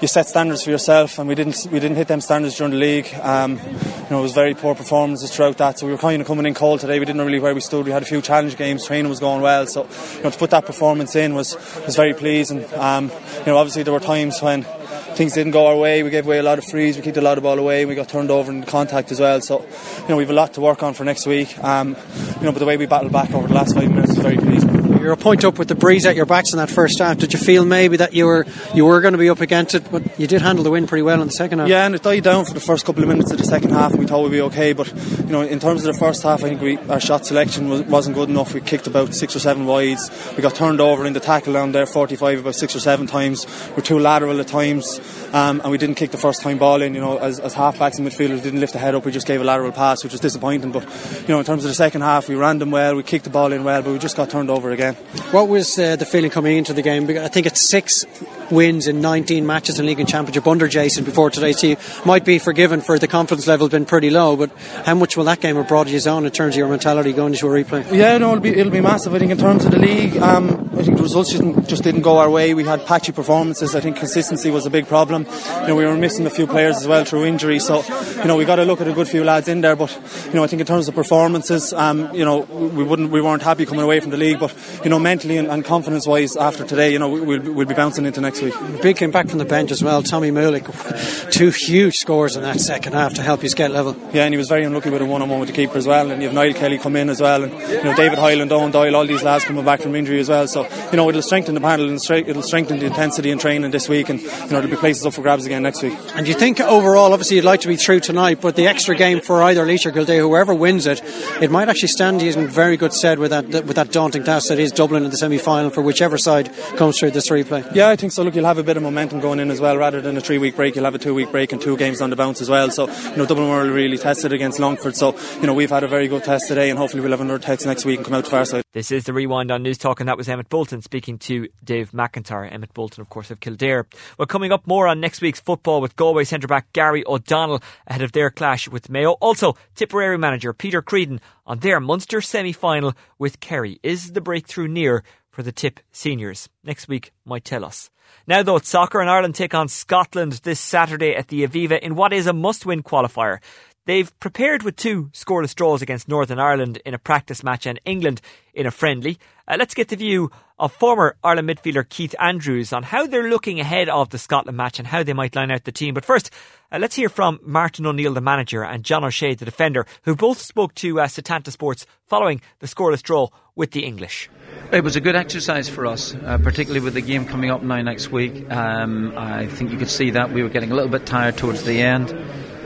Speaker 18: you set standards for yourself, and we didn't we didn't hit them standards during the league. Um, you know, it was very poor performances throughout that. So we were kind of coming in cold today. We didn't know really where we stood. We had a few challenge games. Training was going well, so you know to put that performance in was was very pleasing. Um, you know, obviously there were times when things didn't go our way. We gave away a lot of frees. We kicked a lot of ball away. We got turned over in contact as well. So, you know, we have a lot to work on for next week. Um, you know, but the way we battled back over the last five minutes is very pleasing.
Speaker 17: You're a point up with the breeze at your backs in that first half. Did you feel maybe that you were you were going to be up against it, but you did handle the win pretty well in the second half?
Speaker 18: Yeah, and it died down for the first couple of minutes of the second half, we thought we'd be okay. But you know, in terms of the first half, I think we, our shot selection was, wasn't good enough. We kicked about six or seven wides. We got turned over in the tackle down there, 45 about six or seven times. We're too lateral at times, um, and we didn't kick the first time ball in. You know, as, as half backs and midfielders, didn't lift the head up. We just gave a lateral pass, which was disappointing. But you know, in terms of the second half, we ran them well. We kicked the ball in well, but we just got turned over again.
Speaker 17: What was uh, the feeling coming into the game? I think it's six wins in 19 matches in league and championship under Jason before today. So you might be forgiven for the confidence level been pretty low, but how much will that game have brought you on in terms of your mentality going into a replay?
Speaker 18: Yeah, no, it'll be it'll be massive. I think in terms of the league, um, I think the results just didn't, just didn't go our way. We had patchy performances. I think consistency was a big problem. You know, we were missing a few players as well through injury. So, you know, we got to look at a good few lads in there. But you know, I think in terms of performances, um, you know, we wouldn't we weren't happy coming away from the league. But you know, mentally and, and confidence wise, after today, you know, we'll, we'll be bouncing into next week.
Speaker 17: Big came back from the bench as well. Tommy Moolick, two huge scores in that second half to help you get level.
Speaker 18: Yeah, and he was very unlucky with a one-on-one with the keeper as well. And you have Niall Kelly come in as well, and you know David Hyland, Eoin Doyle, all these lads coming back from injury as well. So you know it'll strengthen the panel and it'll strengthen the intensity and training this week, and you know there'll be places up for grabs again next week.
Speaker 17: And you think overall, obviously you'd like to be through tonight, but the extra game for either Laois or Kildare, whoever wins it, it might actually stand you in very good stead with that with that daunting task that is Dublin in the semi-final for whichever side comes through this replay.
Speaker 18: Yeah, I think so. Look, you'll have a bit of momentum going in as well, rather than a three-week break. You'll have a two-week break and two games on the bounce as well. So you know Dublin were really tested against Longford. So you know we've had a very good test today, and hopefully we'll have another test next week and come out to far side.
Speaker 8: This is the rewind on Newstalk, and that was Emmet Bolton speaking to Dave McIntyre. Emmet Bolton, of course, of Kildare. Well, coming up more on next week's football with Galway centre back Gary O'Donnell ahead of their clash with Mayo. Also, Tipperary manager Peter Creedon on their Munster semi final with Kerry. Is the breakthrough near for the Tip seniors? Next week might tell us. Now, though, it's soccer and Ireland take on Scotland this Saturday at the Aviva in what is a must win qualifier. They've prepared with two scoreless draws against Northern Ireland in a practice match and England in a friendly. Uh, let's get the view of former Ireland midfielder Keith Andrews on how they're looking ahead of the Scotland match and how they might line out the team. But first, uh, let's hear from Martin O'Neill, the manager, and John O'Shea, the defender, who both spoke to uh, Setanta Sports following the scoreless draw with the English.
Speaker 19: It was a good exercise for us, uh, particularly with the game coming up now next week. Um, I think you could see that we were getting a little bit tired towards the end.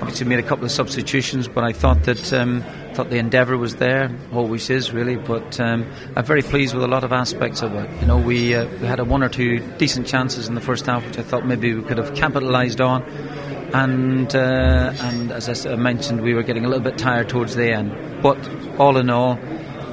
Speaker 19: Obviously, made a couple of substitutions, but I thought that um, thought the endeavour was there, always is really. But um, I'm very pleased with a lot of aspects of it. You know, we uh, we had a one or two decent chances in the first half, which I thought maybe we could have capitalised on. And uh, and as I mentioned, we were getting a little bit tired towards the end. But all in all,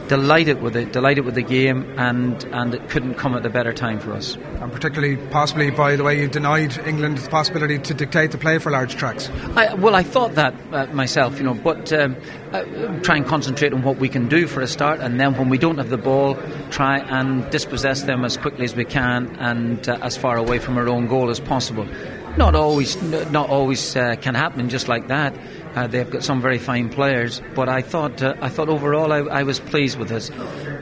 Speaker 19: delighted with it, delighted with the game, and, and it couldn't come at a better time for us.
Speaker 20: And particularly, possibly, by the way, you denied England the possibility to dictate the play for large tracks.
Speaker 19: I, well, I thought that uh, myself, you know, but um, uh, try and concentrate on what we can do for a start, and then when we don't have the ball, try and dispossess them as quickly as we can and uh, as far away from our own goal as possible. Not always, not always uh, can happen just like that. Uh, they've got some very fine players, but I thought uh, I thought overall I, I, was pleased with it,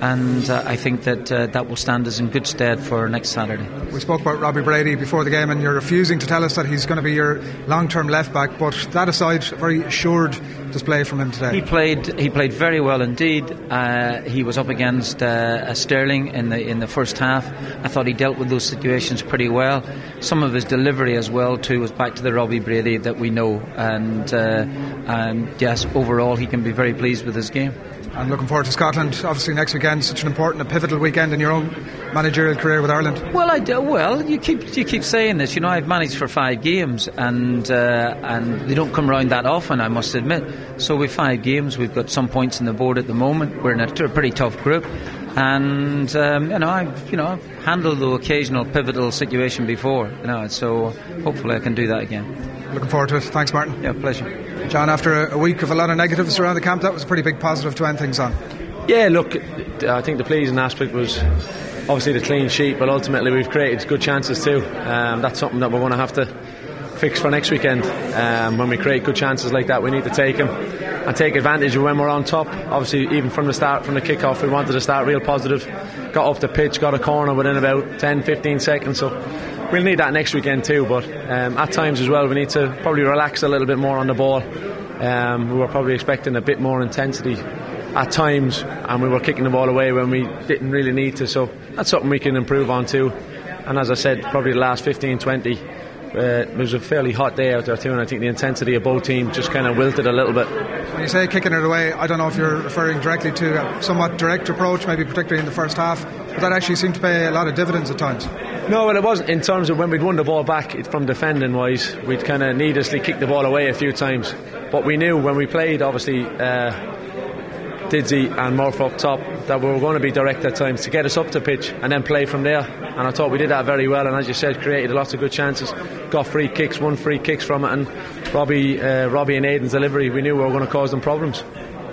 Speaker 19: and uh, I think that uh, that will stand us in good stead for next Saturday.
Speaker 20: We spoke about Robbie Brady before the game, and you're refusing to tell us that he's going to be your long-term left back. But that aside, a very assured display from him today.
Speaker 19: He played he played very well indeed. Uh, he was up against uh, Sterling in the in the first half. I thought he dealt with those situations pretty well. Some of his delivery as well too was back to the Robbie Brady that we know and and yes, overall he can be very pleased with his game.
Speaker 20: And looking forward to Scotland. Obviously, next weekend, such an important, a pivotal weekend in your own managerial career with Ireland.
Speaker 19: Well, I do, well, you keep you keep saying this. You know, I've managed for five games, and uh, and they don't come around that often. I must admit. So with five games, we've got some points in the board at the moment. We're in a, a pretty tough group, and um, you know, I've you know I've handled the occasional pivotal situation before. You know, so hopefully I can do that again.
Speaker 20: Looking forward to it. Thanks, Martin.
Speaker 19: Yeah, pleasure.
Speaker 20: John, after a week of a lot of negatives around the camp, that was a pretty big positive to end things on.
Speaker 3: Yeah, look, I think the pleasing aspect was obviously the clean sheet, but ultimately we've created good chances too. Um, that's something that we're going to have to fix for next weekend. Um, when we create good chances like that, we need to take them and take advantage of when we're on top. Obviously, even from the start, from the kick-off, we wanted to start real positive. Got off the pitch, got a corner within about 10, 15 seconds. So we'll need that next weekend too. But um, at times as well, we need to probably relax a little bit more on the ball. Um, we were probably expecting a bit more intensity at times, and we were kicking the ball away when we didn't really need to. So that's something we can improve on too. And as I said, probably the last 15, 20, uh, it was a fairly hot day out there too, and I think the intensity of both teams just kind of wilted a little bit.
Speaker 20: When you say kicking it away, I don't know if you're referring directly to a somewhat direct approach, maybe particularly in the first half, but that actually seemed to pay a lot of dividends at times.
Speaker 3: No, well, it wasn't in terms of when we'd won the ball back from defending wise, we'd kind of needlessly kicked the ball away a few times. But we knew when we played, obviously, uh, Didsey and Murph up top, that we were going to be direct at times to get us up to pitch and then play from there. And I thought we did that very well. And as you said, created lots of good chances, got free kicks, won free kicks from it. And Robbie, uh, Robbie and Aidan's delivery, we knew we were going to cause them problems.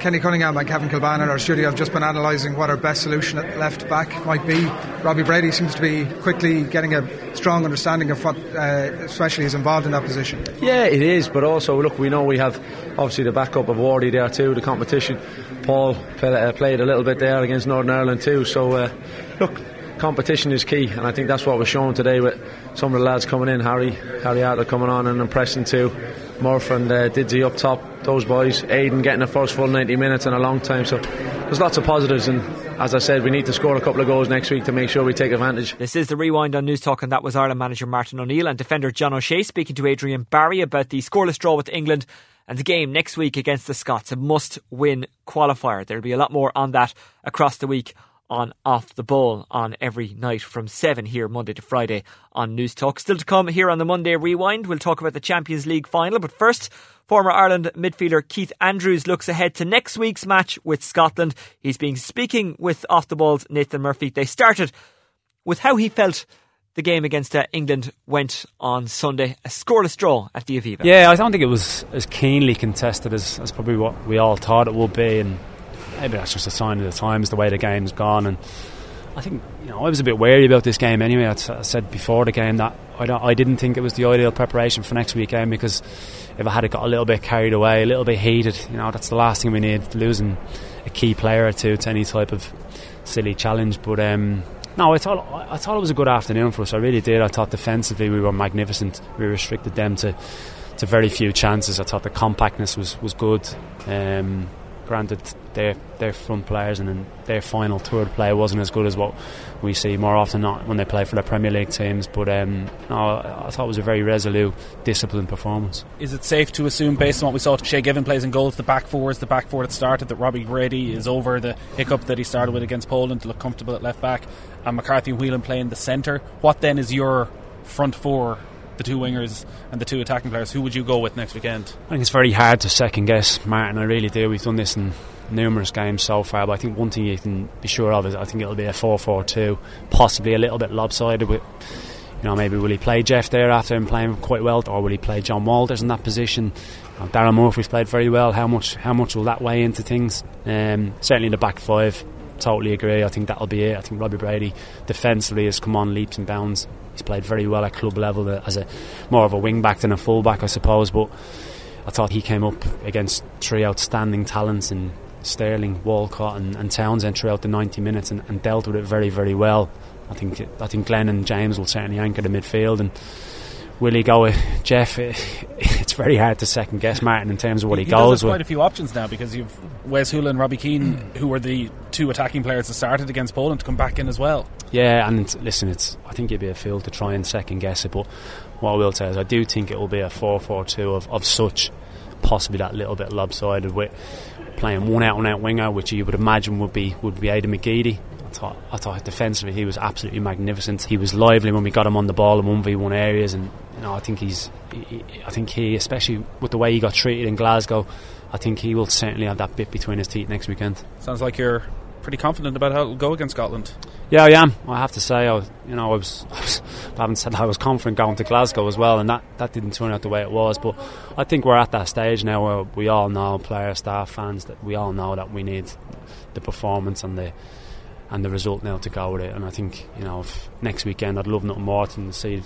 Speaker 20: Kenny Cunningham and Kevin Kilbane in our studio have just been analysing what our best solution at left back might be. Robbie Brady seems to be quickly getting a strong understanding of what, uh, especially, is involved in that position.
Speaker 3: Yeah, it is, but also, look, we know we have obviously the backup of Wardy there too, the competition. Paul uh, played a little bit there against Northern Ireland too, so uh, look, competition is key, and I think that's what we're showing today with some of the lads coming in. Harry, Harry Arter coming on and impressing too. Murph and uh, Didsey up top, those boys. Aidan getting the first full 90 minutes in a long time. So there's lots of positives, and as I said, we need to score a couple of goals next week to make sure we take advantage.
Speaker 8: This is the rewind on Newstalk, and that was Ireland manager Martin O'Neill and defender John O'Shea speaking to Adrian Barry about the scoreless draw with England and the game next week against the Scots. A must win qualifier. There'll be a lot more on that across the week on Off the Ball on every night from 7 here Monday to Friday on Newstalk. Still to come here on the Monday Rewind, we'll talk about the Champions League final. But first, former Ireland midfielder Keith Andrews looks ahead to next week's match with Scotland. He's been speaking with Off the Ball's Nathan Murphy. They started with how he felt the game against uh, England went on Sunday. A scoreless draw at the Aviva.
Speaker 21: Yeah, I don't think it was as keenly contested as, as probably what we all thought it would be. And maybe that's just a sign of the times, the way the game's gone. And I think you know I was a bit wary about this game anyway. I, said before the game that I, I didn't think it was the ideal preparation for next weekend because if I had it got a little bit carried away, a little bit heated, you know that's the last thing we need. Losing a key player or two to any type of silly challenge, but. Um, no, I thought I thought it was a good afternoon for us. I really did. I thought defensively we were magnificent. We restricted them to to very few chances. I thought the compactness was was good. Um, granted, their their front players and their final third play wasn't as good as what we see more often not when they play for the Premier League teams. But um, no, I thought it was a very resolute, disciplined performance.
Speaker 10: Is it safe to assume, based on what we saw, Shay Given plays in goals, the back four is the back four that started, that Robbie Brady is over the hiccup that he started with against Poland to look comfortable at left back, and McCarthy and Whelan playing the centre? What then is your front four the two wingers and the two attacking players, who would you go with next weekend?
Speaker 21: I think it's very hard to second guess Martin. I really do. We've done this in numerous games so far, but I think one thing you can be sure of is I think it'll be a 4 4 2, possibly a little bit lopsided with. You know, maybe will he play Jeff there after him playing quite well, or will he play John Walters in that position? Know, Daryl Murphy's played very well. How much? How much will that weigh into things? Um, certainly in the back five, totally agree. I think that'll be it. I think Robbie Brady defensively has come on leaps and bounds. He's played very well at club level uh, as a more of a wing back than a full back, I suppose. But I thought he came up against three outstanding talents in Sterling, Walcott, and, and Townsend throughout the 90 minutes and, and, dealt with it very, very well. I think I think Glenn and James will certainly anchor the midfield and. Will he go with Jeff? very hard to second guess Martin in terms of what he,
Speaker 10: he
Speaker 21: goes
Speaker 10: with.
Speaker 21: quite
Speaker 10: a few options now because you've Wes Hoolahan and Robbie Keane, who were the two attacking players that started against Poland, to come back in as well.
Speaker 21: Yeah, and listen, it's I think it'd be a fool to try and second guess it, but what I will say is I do think it will be a 4-4-2 of, of such possibly that little bit lopsided with playing one out and out winger, which you would imagine would be would be Aidan McGeady. I thought, I thought defensively he was absolutely magnificent. He was lively when we got him on the ball in one v one areas, and you know I think he's, he, I think he, especially with the way he got treated in Glasgow, I think he will certainly have that bit between his teeth next weekend.
Speaker 10: Sounds like you're pretty confident about how it'll go against Scotland.
Speaker 21: Yeah, I am. I have to say, I was, you know, I was, I was, I haven't said I was confident going to Glasgow as well, and that, that didn't turn out the way it was. But I think we're at that stage now where we all know, players, staff, fans, that we all know that we need the performance and the and the result now to go with it. And I think, you know, next weekend I'd love nothing more than to see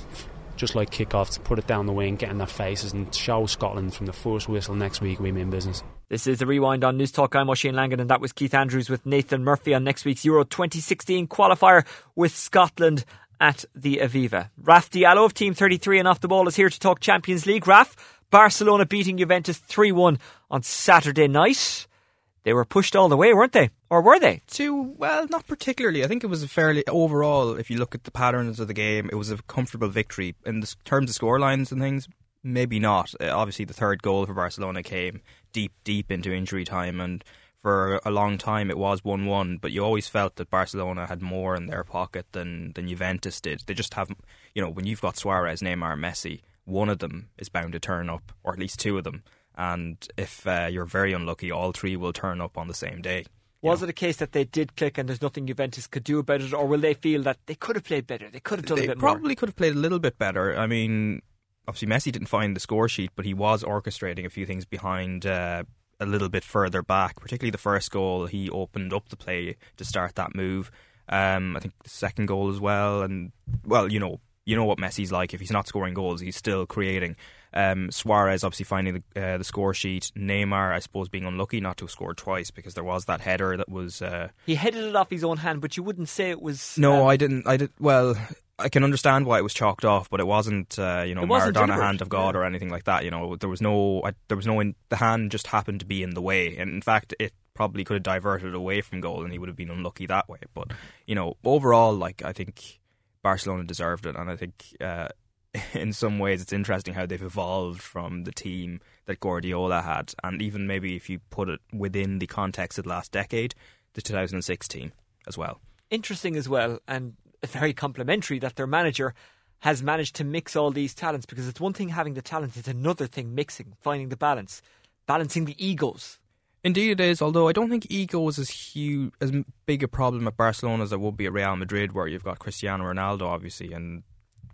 Speaker 21: just like kick off to put it down the wing, get in their faces, and show Scotland from the first whistle next week we mean business.
Speaker 8: This is the rewind on Newstalk. I'm Oisin Langan, and that was Keith Andrews with Nathan Murphy on next week's Euro 2016 qualifier with Scotland at the Aviva. Raf Diallo of Team 33 and Off the Ball is here to talk Champions League. Raf, Barcelona beating Juventus 3 1 on Saturday night. They were pushed all the way, weren't they? Or were they?
Speaker 22: To well, not particularly. I think it was a fairly overall. If you look at the patterns of the game, it was a comfortable victory in the terms of scorelines and things. Maybe not. Uh, obviously, the third goal for Barcelona came deep, deep into injury time, and for a long time it was one-one. But you always felt that Barcelona had more in their pocket than than Juventus did. They just have, you know, when you've got Suarez, Neymar, Messi, one of them is bound to turn up, or at least two of them and if uh, you're very unlucky, all three will turn up on the same day.
Speaker 8: Was know? it a case that they did click and there's nothing Juventus could do about it, or will they feel that they could have played better? They could have done
Speaker 22: they
Speaker 8: a bit more.
Speaker 22: They probably
Speaker 8: more?
Speaker 22: could have played a little bit better. I mean, obviously Messi didn't find the score sheet, but he was orchestrating a few things behind. Uh, a little bit further back, particularly the first goal, he opened up the play to start that move. Um, I think the second goal as well, and well, you know, you know what Messi's like. If he's not scoring goals, he's still creating. Um, Suarez obviously finding the, uh, the score sheet. Neymar, I suppose, being unlucky not to have scored twice because there was that header that was. Uh,
Speaker 8: he headed it off his own hand, but you wouldn't say it was.
Speaker 22: No, um, I didn't. I did. Well, I can understand why it was chalked off, but it wasn't. Uh, you know, wasn't Maradona deliberate. hand of God yeah. or anything like that. You know, there was no. I, there was no. In, the hand just happened to be in the way, and in fact, it probably could have diverted away from goal, and he would have been unlucky that way. But you know, overall, like I think Barcelona deserved it, and I think uh, in some ways it's interesting how they've evolved from the team that Guardiola had, and even maybe if you put it within the context of the last decade, the 2016 as well.
Speaker 8: Interesting as well, and very complimentary that their manager has managed to mix all these talents because it's one thing having the talent, it's another thing mixing, finding the balance, balancing the egos
Speaker 22: Indeed, it is. Although I don't think ego is as huge, as big a problem at Barcelona as it would be at Real Madrid, where you've got Cristiano Ronaldo, obviously, and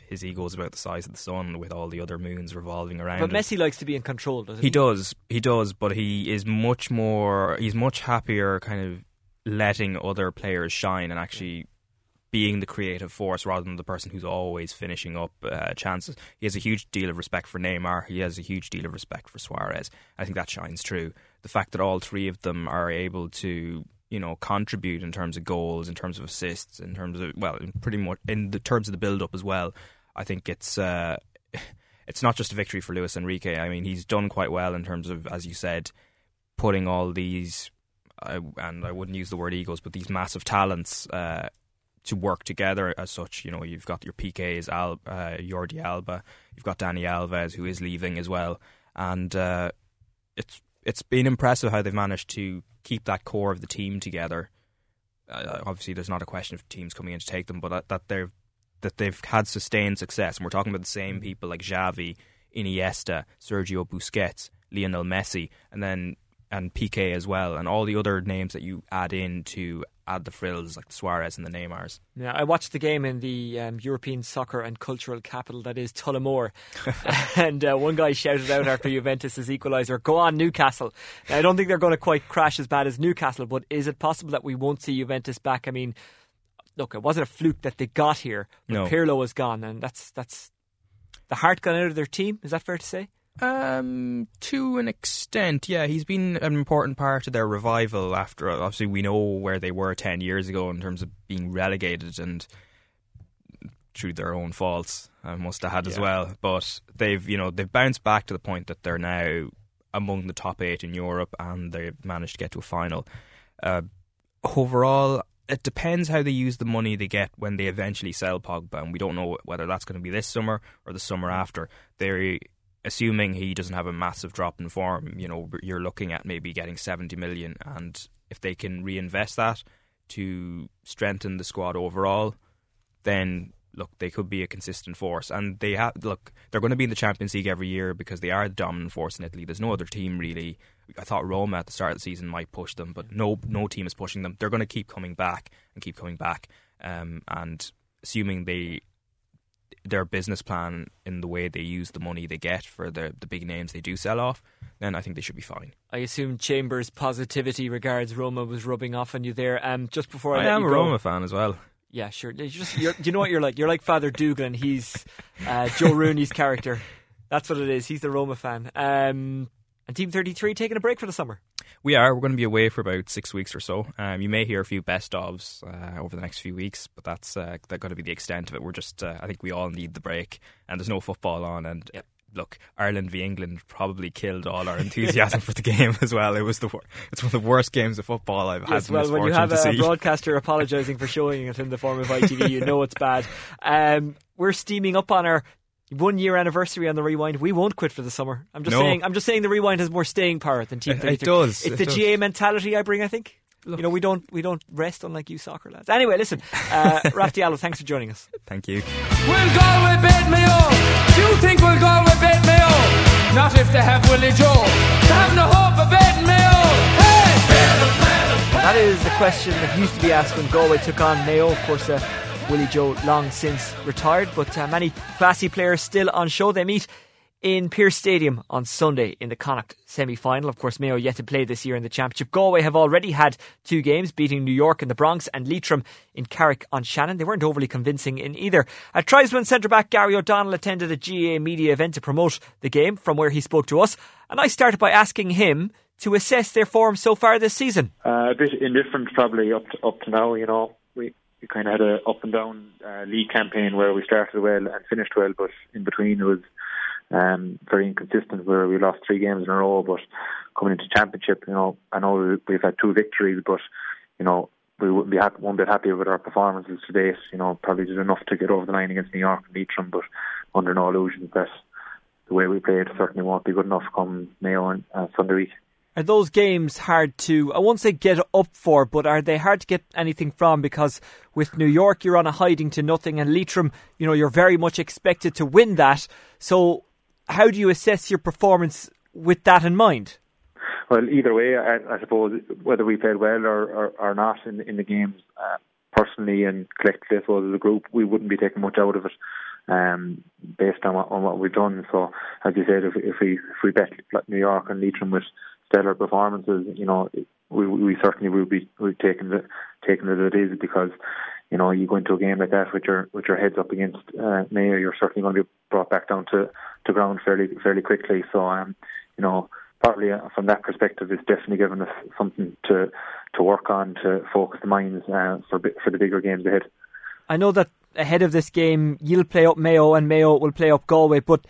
Speaker 22: his ego is about the size of the sun, with all the other moons revolving around.
Speaker 8: But Messi likes to be in control, doesn't
Speaker 22: he?
Speaker 8: He
Speaker 22: does. He does. But he is much more. He's much happier, kind of letting other players shine and actually being the creative force rather than the person who's always finishing up uh, chances. He has a huge deal of respect for Neymar. He has a huge deal of respect for Suarez. I think that shines through. The fact that all three of them are able to, you know, contribute in terms of goals, in terms of assists, in terms of well, pretty much in the terms of the build up as well. I think it's. Uh, it's not just a victory for Luis Enrique. I mean, he's done quite well in terms of, as you said, putting all these, and I wouldn't use the word egos, but these massive talents uh, to work together as such. You know, you've got your PKs, Al, uh, Jordi Alba, you've got Dani Alves who is leaving as well, and uh, it's it's been impressive how they've managed to keep that core of the team together. Uh, obviously, there's not a question of teams coming in to take them, but that, that they've that they've had sustained success, and we're talking about the same people like Xavi, Iniesta, Sergio Busquets, Lionel Messi, and then and Piqué as well, and all the other names that you add in to add the frills like the Suarez and the Neymars.
Speaker 8: Yeah, I watched the game in the um, European soccer and cultural capital that is Tullamore, and uh, one guy shouted out after Juventus' equaliser, "Go on, Newcastle!" Now, I don't think they're going to quite crash as bad as Newcastle, but is it possible that we won't see Juventus back? I mean, look, it wasn't a fluke that they got here, but no. Pirlo was gone, and that's that's the heart gone out of their team. Is that fair to say?
Speaker 22: Um, to an extent, yeah, he's been an important part of their revival. After obviously, we know where they were ten years ago in terms of being relegated and through their own faults. I must have had yeah. as well, but they've you know they've bounced back to the point that they're now among the top eight in Europe and they've managed to get to a final. Uh, overall, it depends how they use the money they get when they eventually sell Pogba, and we don't know whether that's going to be this summer or the summer after. They assuming he doesn't have a massive drop in form, you know, you're looking at maybe getting 70 million. And if they can reinvest that to strengthen the squad overall, then look, they could be a consistent force. And they have, look, they're going to be in the Champions League every year because they are the dominant force in Italy. There's no other team really. I thought Roma at the start of the season might push them, but no, no team is pushing them. They're going to keep coming back and keep coming back. Um, and assuming they their business plan in the way they use the money they get for the the big names they do sell off, then I think they should be fine.
Speaker 8: I assume Chambers' positivity regards Roma was rubbing off on you there. Um, just before I,
Speaker 22: I am
Speaker 8: a
Speaker 22: go, Roma fan as well.
Speaker 8: Yeah, sure. You're just, you're, you know what you're like? You're like Father Dugan. He's uh, Joe Rooney's character. That's what it is. He's the Roma fan. Um, and Team 33 taking a break for the summer.
Speaker 22: We are. We're going to be away for about six weeks or so. Um, you may hear a few best ofs uh, over the next few weeks, but that's uh, that's going to be the extent of it. We're just, uh, I think we all need the break, and there's no football on, and yep. look, Ireland v England probably killed all our enthusiasm for the game as well. It was the wor- it's one of the worst games of football I've
Speaker 8: yes,
Speaker 22: had.
Speaker 8: well, when you have a
Speaker 22: see.
Speaker 8: broadcaster apologising for showing it in the form of ITV, you know it's bad. Um, we're steaming up on our one year anniversary on the rewind. We won't quit for the summer. I'm just
Speaker 22: no.
Speaker 8: saying. I'm just saying the rewind has more staying power than Team
Speaker 22: It,
Speaker 8: 33.
Speaker 22: it does.
Speaker 8: It's
Speaker 22: it
Speaker 8: the
Speaker 22: does.
Speaker 8: GAA mentality I bring. I think. Look. You know, we don't we don't rest unlike you soccer lads. Anyway, listen, uh, Raf Diallo, thanks for joining us.
Speaker 22: Thank you.
Speaker 23: We'll Galway beat Mayo. Do you think we'll Galway beat Mayo? Not if they have Willie Joe. They have no hope of beating Mayo. Hey!
Speaker 8: That is the question that used to be asked when Galway took on Mayo. Of course, uh, Willie Joe long since retired, but uh, many classy players still on show. They meet in Pearse Stadium on Sunday in the Connacht semi final. Of course, Mayo yet to play this year in the Championship. Galway have already had two games, beating New York in the Bronx and Leitrim in Carrick on Shannon. They weren't overly convincing in either. A Tribesman centre back Gary O'Donnell attended a GAA media event to promote the game, from where he spoke to us. And I started by asking him to assess their form so far this season.
Speaker 24: Uh, a bit indifferent, probably up to, up to now. You know, we. Kind of had a up and down uh, league campaign where we started well and finished well, but in between it was um, very inconsistent where we lost three games in a row. But coming into championship, you know, I know we've had two victories, but you know we wouldn't be happy, won't be happy with our performances to date. You know, probably did enough to get over the line against New York and Leitrim, but under no illusions that the way we played certainly won't be good enough come Mayo on uh, Sunday week.
Speaker 8: Are those games hard to, I won't say get up for, but are they hard to get anything from? Because with New York, you're on a hiding to nothing, and Leitrim, you know, you're very much expected to win that. So, how do you assess your performance with that in mind?
Speaker 24: Well, either way, I, I suppose whether we played well or, or, or not in, in the games, uh, personally and collectively, I suppose as a group, we wouldn't be taking much out of it. Um, based on what, on what we've done, so as you said, if, if we if we bet New York and Leitrim with stellar performances, you know, we we certainly will be taking it taking it as it is because, you know, you go into a game like that with your with your heads up against uh, Mayo, you're certainly going to be brought back down to, to ground fairly fairly quickly. So, um, you know, partly uh, from that perspective, it's definitely given us something to to work on to focus the minds uh, for for the bigger games ahead.
Speaker 8: I know that ahead of this game, you'll play up Mayo and Mayo will play up Galway, but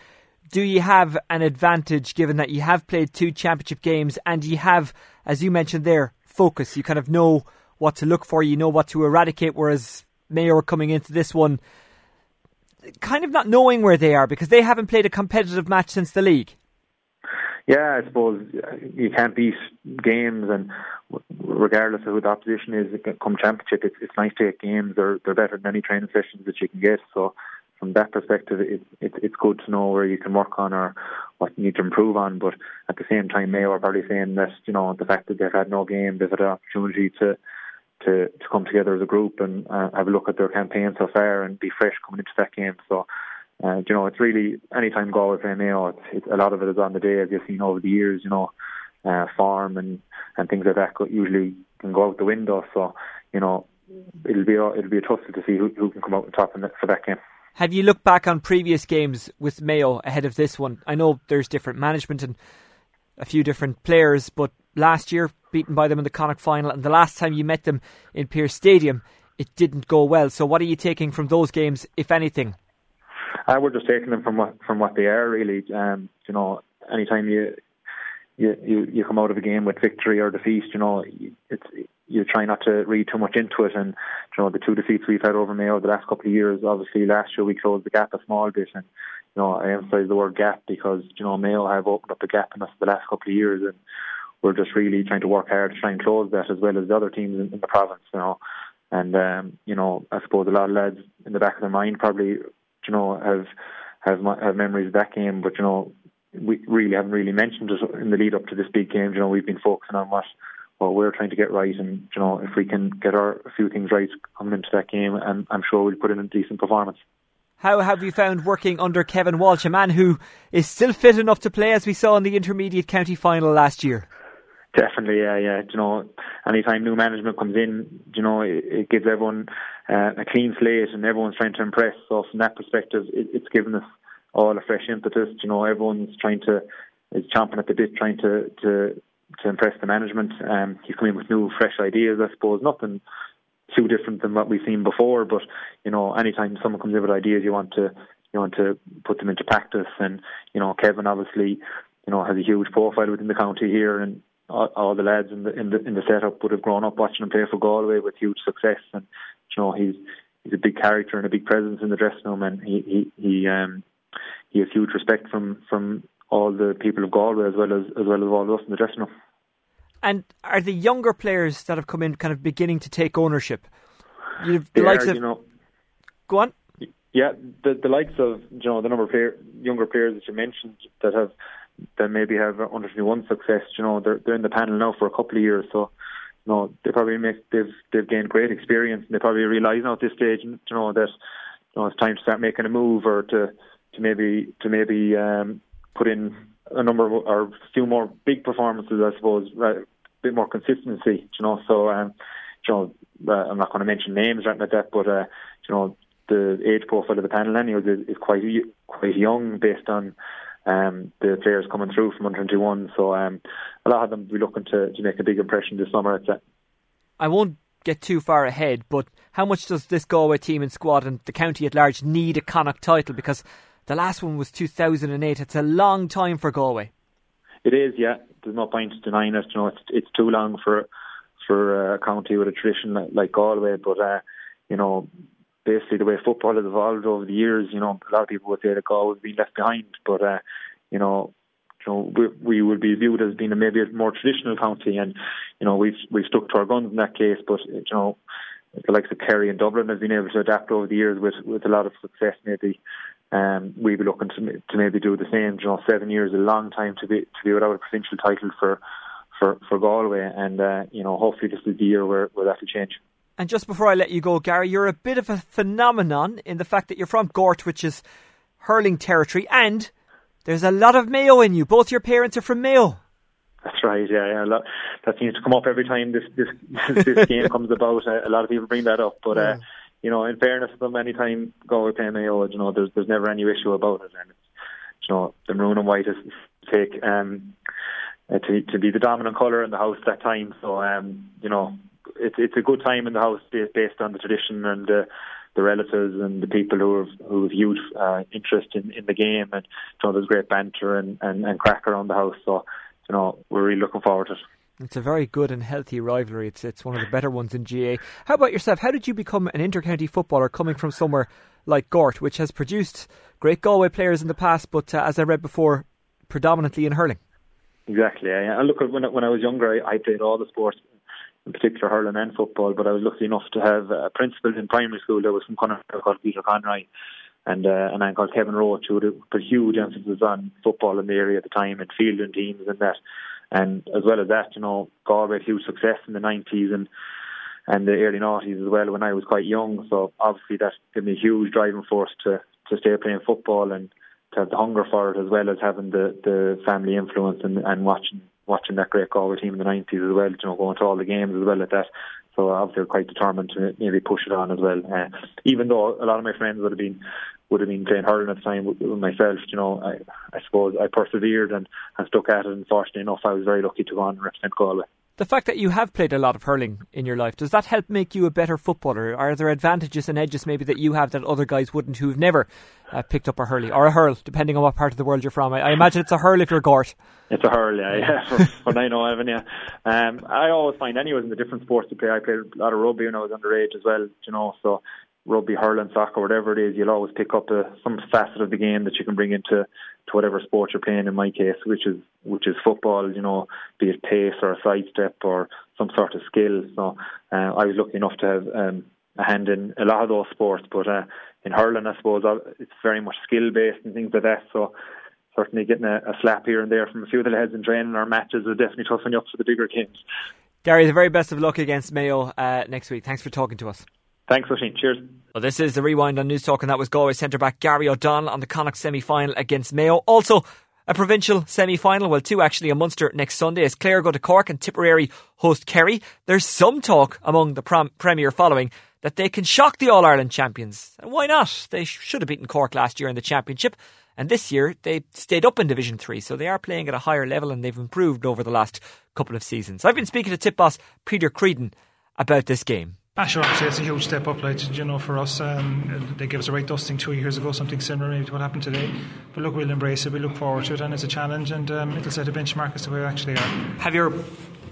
Speaker 8: do you have an advantage given that you have played two championship games and you have, as you mentioned there, focus? You kind of know what to look for, you know what to eradicate, whereas Mayo are coming into this one kind of not knowing where they are because they haven't played a competitive match since the league.
Speaker 24: Yeah, I suppose uh, you can't beat games, and regardless of who the opposition is, come championship, it's, it's nice to get games. They're they're better than any training sessions that you can get. So from that perspective, it, it, it's good to know where you can work on or what you need to improve on. But at the same time, Mayo are probably saying that you know the fact that they've had no game, they've had an opportunity to to to come together as a group and uh, have a look at their campaign so far and be fresh coming into that game. So. Uh, you know, it's really anytime Galway play Mayo, it's, it's, a lot of it is on the day, as you've seen over the years. You know, uh, farm and and things like that usually can go out the window. So, you know, it'll be a, it'll be a tussle to see who, who can come out on top in the, for that game.
Speaker 8: Have you looked back on previous games with Mayo ahead of this one? I know there's different management and a few different players, but last year beaten by them in the Connacht final, and the last time you met them in Pearse Stadium, it didn't go well. So, what are you taking from those games, if anything?
Speaker 24: Uh, we're just taking them from what from what they are really. Um, you know, anytime you you you you come out of a game with victory or defeat, you know, it's you try not to read too much into it. And you know, the two defeats we've had over Mayo the last couple of years, obviously last year we closed the gap a small bit, and you know, I emphasise the word gap because you know Mayo have opened up the gap in us the last couple of years, and we're just really trying to work hard to try and close that as well as the other teams in, in the province. You know, and um, you know, I suppose a lot of lads in the back of their mind probably you know have have have memories of that game, but you know we really haven't really mentioned it in the lead up to this big game. You know we've been focusing on what what we're trying to get right, and you know if we can get our a few things right coming into that game, and I'm sure we'll put in a decent performance.
Speaker 8: How have you found working under Kevin Walsh, a man who is still fit enough to play, as we saw in the intermediate county final last year?
Speaker 24: Definitely, yeah, yeah. You know, anytime new management comes in, you know, it, it gives everyone uh, a clean slate, and everyone's trying to impress. So from that perspective, it, it's given us all a fresh impetus. You know, everyone's trying to is chomping at the bit, trying to to to impress the management. Um, he's coming with new, fresh ideas. I suppose nothing too different than what we've seen before. But you know, anytime someone comes in with ideas, you want to you and to put them into practice. And you know, Kevin obviously, you know, has a huge profile within the county here, and all, all the lads in the in the in the setup would have grown up watching him play for Galway with huge success. And you know, he's he's a big character and a big presence in the dressing room, and he he he um he has huge respect from from all the people of Galway as well as as well as all of us in the dressing room.
Speaker 8: And are the younger players that have come in kind of beginning to take ownership? You've the
Speaker 24: They
Speaker 8: likes
Speaker 24: are,
Speaker 8: of
Speaker 24: you know,
Speaker 8: go on.
Speaker 24: Yeah, the the likes of you know the number of player, younger players that you mentioned that have that maybe have under twenty one success. You know, they're they're in the panel now for a couple of years, so you know they probably make they've they've gained great experience, and they probably realise now at this stage, you know, that you know it's time to start making a move or to to maybe to maybe um, put in a number of or a few more big performances, I suppose, right, a bit more consistency. You know, so um, you know, uh, I'm not going to mention names or anything like that, but uh, you know, the age profile of the panel anyways is, is quite quite young based on um, the players coming through from under 21. So um, a lot of them will be looking to, to make a big impression this summer. I'd.
Speaker 8: I won't get too far ahead, but how much does this Galway team and squad and the county at large need a Connacht title? Because the last one was 2008. It's a long time for Galway.
Speaker 24: It is, yeah. There's no point denying it. You know, it's it's too long for for a county with a tradition like, like Galway. But uh, you know, basically the way football has evolved over the years, you know, a lot of people would say that Galway has been left behind. But uh, you know, you know, we, we would be viewed as being a, maybe a more traditional county, and you know, we've we've stuck to our guns in that case. But you know, the likes of Kerry and Dublin have been able to adapt over the years with with a lot of success. Maybe um, we'd be looking to to maybe do the same. You know, seven years is a long time to be to be without a provincial title for for for Galway, and uh, you know, hopefully this is the year where where that will change.
Speaker 8: And just before I let you go, Gary, you're a bit of a phenomenon in the fact that you're from Gort, which is hurling territory, and there's a lot of Mayo in you. Both your parents are from Mayo.
Speaker 24: That's right. Yeah, yeah. A lot, that seems to come up every time this this this game comes about. A, a lot of people bring that up, but uh, you know, in fairness to them, anytime Galway play Mayo, you know, there's there's never any issue about it, and it's, you know, the maroon and white is take um uh, to to be the dominant colour in the house that time. So um, you know, it's it's a good time in the house based, on the tradition and uh, the relatives and the people who have who have huge uh, interest in, in the game, and you know, there's great banter and, and and crack around the house. So you know, we're really looking forward to it.
Speaker 8: It's a very good and healthy rivalry. It's it's one of the better ones in GAA. How about yourself? How did you become an intercounty footballer coming from somewhere like Gort, which has produced great Galway players in the past, but uh, as I read before, predominantly in hurling?
Speaker 24: Exactly. Yeah. Look, when I, when I was younger, I, I played all the sports, in particular hurling and football. But I was lucky enough to have a principal in primary school that was from Connacht called Peter Conroy, and uh, a man called Kevin Roach who put huge emphasis on football in the area at the time and fielding teams and that. And as well as that, you know, Galway had huge success in the nineties and and the early noughties as well when I was quite young. So obviously that gave me a huge driving force to to stay playing football and to have the hunger for it as well as having the the family influence and, and watching watching that great Galway team in the nineties as well. You know, going to all the games as well at that. So obviously, we're quite determined to maybe push it on as well. Uh, even though a lot of my friends would have been would have been playing hurling at the time with, with myself, you know, I, I suppose I persevered and, and stuck at it. And fortunately enough, I was very lucky to go on and represent Galway.
Speaker 8: The fact that you have played a lot of hurling in your life, does that help make you a better footballer? Are there advantages and edges maybe that you have that other guys wouldn't who've never uh, picked up a hurley or a hurl, depending on what part of the world you're from? I, I imagine it's a hurl if you're Gort.
Speaker 24: It's a hurl, yeah, yeah. I know, Evan, yeah. Um, I always find, anyways, in the different sports to play, I played a lot of rugby when I was underage as well, you know, so rugby, hurling, soccer, whatever it is, you'll always pick up a, some facet of the game that you can bring into to whatever sport you're playing. In my case, which is which is football, you know, be it pace or a sidestep or some sort of skill. So uh, I was lucky enough to have um, a hand in a lot of those sports, but uh, in hurling, I suppose it's very much skill based and things like that. So certainly getting a, a slap here and there from a few of the lads in training or matches will definitely toughen you up for the bigger games.
Speaker 8: Gary, the very best of luck against Mayo uh, next week. Thanks for talking to us.
Speaker 24: Thanks, Oisin. Cheers.
Speaker 8: Well, this is the rewind on Newstalk, and that was Galway centre back Gary O'Donnell on the Connacht semi final against Mayo. Also, a provincial semi final, well, two actually, a Munster next Sunday as Clare go to Cork and Tipperary host Kerry. There's some talk among the prom- Premier following that they can shock the All Ireland champions. And why not? They should have beaten Cork last year in the Championship. And this year they stayed up in Division 3, so they are playing at a higher level and they've improved over the last couple of seasons. I've been speaking to tip boss Peter Creedon about this game.
Speaker 25: Ah, sure, I'd it's a huge step up, like you know, for us. Um, they gave us a right dusting two years ago, something similar maybe to what happened today. But look, we'll embrace it. We look forward to it, and it's a challenge, and um, it'll set a benchmark as to where we actually are.
Speaker 8: Have your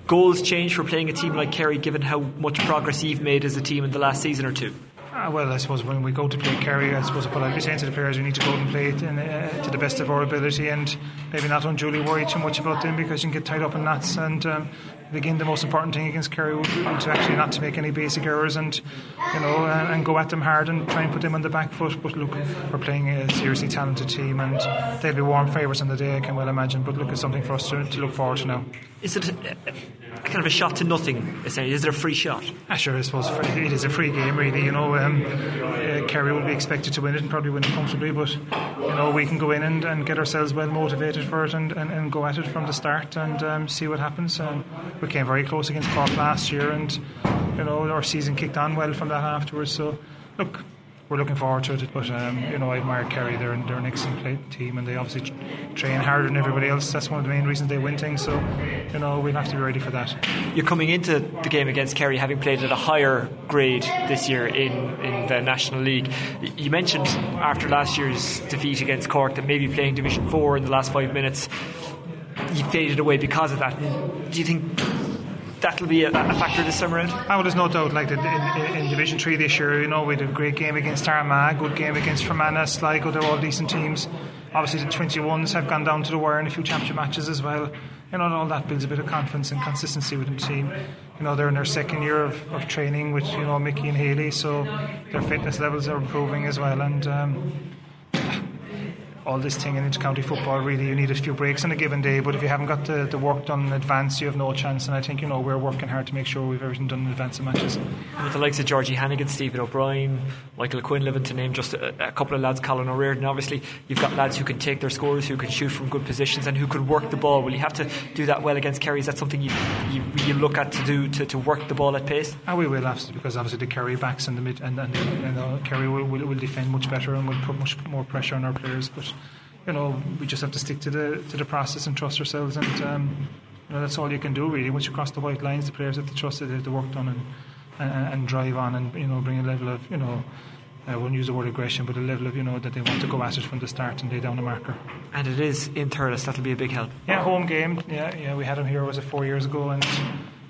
Speaker 8: goals changed for playing a team like Kerry, given how much progress you've made as a team in the last season or two?
Speaker 25: Ah, well, I suppose when we go to play Kerry, I suppose what I'll be saying to the players, we need to go and play it in, uh, to the best of our ability and maybe not unduly worry too much about them because you can get tied up in knots. And um, again, the most important thing against Kerry would be to actually not to make any basic errors and you know and, and, go at them hard and try and put them on the back foot. But look, we're playing a seriously talented team and they'll be warm favourites on the day, I can well imagine. But look, it's something for us to, to look forward to now.
Speaker 8: Is it? A, kind of a shot to nothing. Essentially, is it a free shot?
Speaker 25: Ah, sure, I suppose it is a free game, really. You know, um, uh, Kerry will be expected to win it and probably win it comfortably, but you know we can go in and, and get ourselves well motivated for it and, and, and go at it from the start and um, see what happens. Um, we came very close against Cork last year, and you know our season kicked on well from that afterwards. So, look, we're looking forward to it. But um, you know, I admire Kerry. They're they're an excellent team, and they obviously train harder than everybody else. That's one of the main reasons they win things. So, you know, we'll have to be ready for that.
Speaker 8: You're coming into the game against Kerry having played at a higher grade this year in in the National League. You mentioned after last year's defeat against Cork that maybe playing Division Four in the last five minutes you faded away because of that. Do you think that'll be a, a factor this summer round?
Speaker 25: Oh, well, there's no doubt. Like in, in, in, Division Three this year, you know, we had a great game against Armagh, good game against Fermanagh, Sligo. They're all decent teams. Obviously, the 21s have gone down to the wire in a few championship matches as well. You know, all that builds a bit of confidence and consistency within the team. You know, they're in their second year of, of training with you know Mickey and Haley, so their fitness levels are improving as well. And um, all this thing in intercounty football, really, you need a few breaks on a given day. But if you haven't got the, the work done in advance, you have no chance. And I think, you know, we're working hard to make sure we've everything done in advance of matches.
Speaker 8: And with the likes of Georgie Hannigan, Stephen O'Brien, Michael Quinlivan, to name just a, a, couple of lads, Colin O'Riordan, obviously, you've got lads who can take their scores, who can shoot from good positions, and who can work the ball. Will you have to do that well against Kerry? Is that something you, you, you look at to do to, to work the ball at pace?
Speaker 25: Ah, we will, absolutely, because obviously the Kerry backs and the mid and, and, and uh, Kerry will, will, will defend much better and will put much more pressure on our players. But you know, we just have to stick to the to the process and trust ourselves, and um, you know, that's all you can do really. Once you cross the white lines, the players have to trust that they have the work done and, and, and drive on, and you know, bring a level of you know. I won't use the word aggression, but a level of you know that they want to go at it from the start and lay down a marker.
Speaker 8: And it is in Thurles. That'll be a big help.
Speaker 25: Yeah, home game. Yeah, yeah. We had them here was it four years ago, and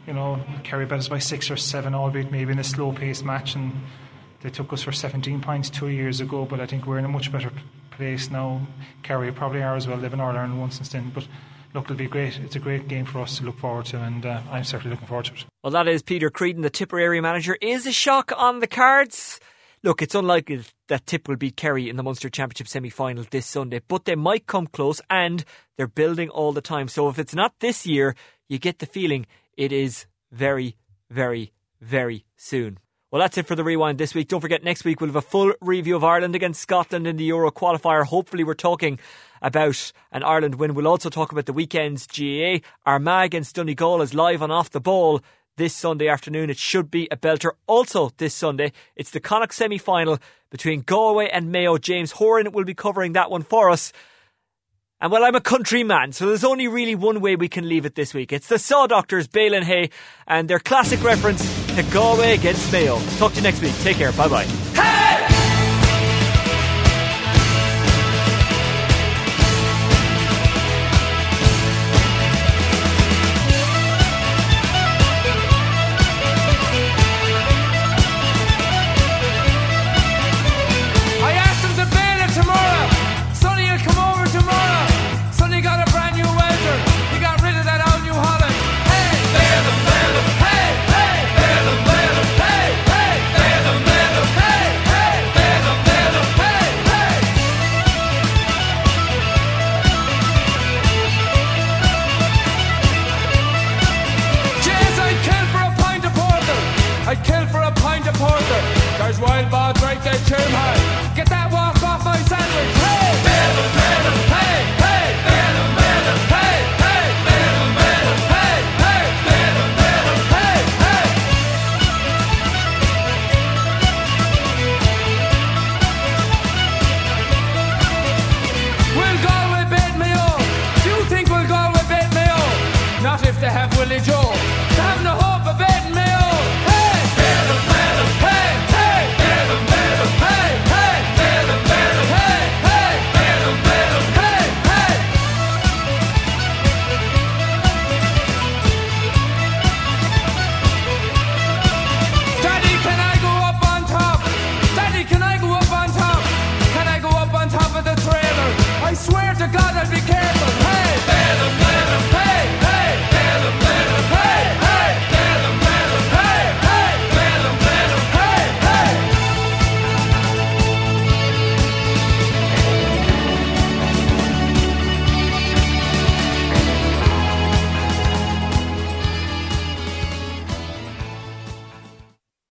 Speaker 25: you know, Kerry bet us by six or seven, albeit maybe in a slow-paced match, and they took us for 17 points two years ago. But I think we're in a much better place now. Kerry probably are as well. They've been Ireland once since then, but look, it'll be great. It's a great game for us to look forward to, and uh, I'm certainly looking forward to it.
Speaker 8: Well, that is Peter Creedon, the Tipperary manager. Is a shock on the cards? Look, it's unlikely that Tip will beat Kerry in the Munster Championship semi final this Sunday, but they might come close and they're building all the time. So if it's not this year, you get the feeling it is very, very, very soon. Well, that's it for the rewind this week. Don't forget, next week we'll have a full review of Ireland against Scotland in the Euro qualifier. Hopefully, we're talking about an Ireland win. We'll also talk about the weekend's GAA. Armagh against Donegal is live on Off the Ball this Sunday afternoon. It should be a belter. Also, this Sunday, it's the Connacht semi final between Galway and Mayo. James Horan will be covering that one for us. And well, I'm a country man, so there's only really one way we can leave it this week. It's the Saw Doctors, Bale and Hay, and their classic reference to Galway against Mayo. Talk to you next week. Take care. Bye bye. Hey!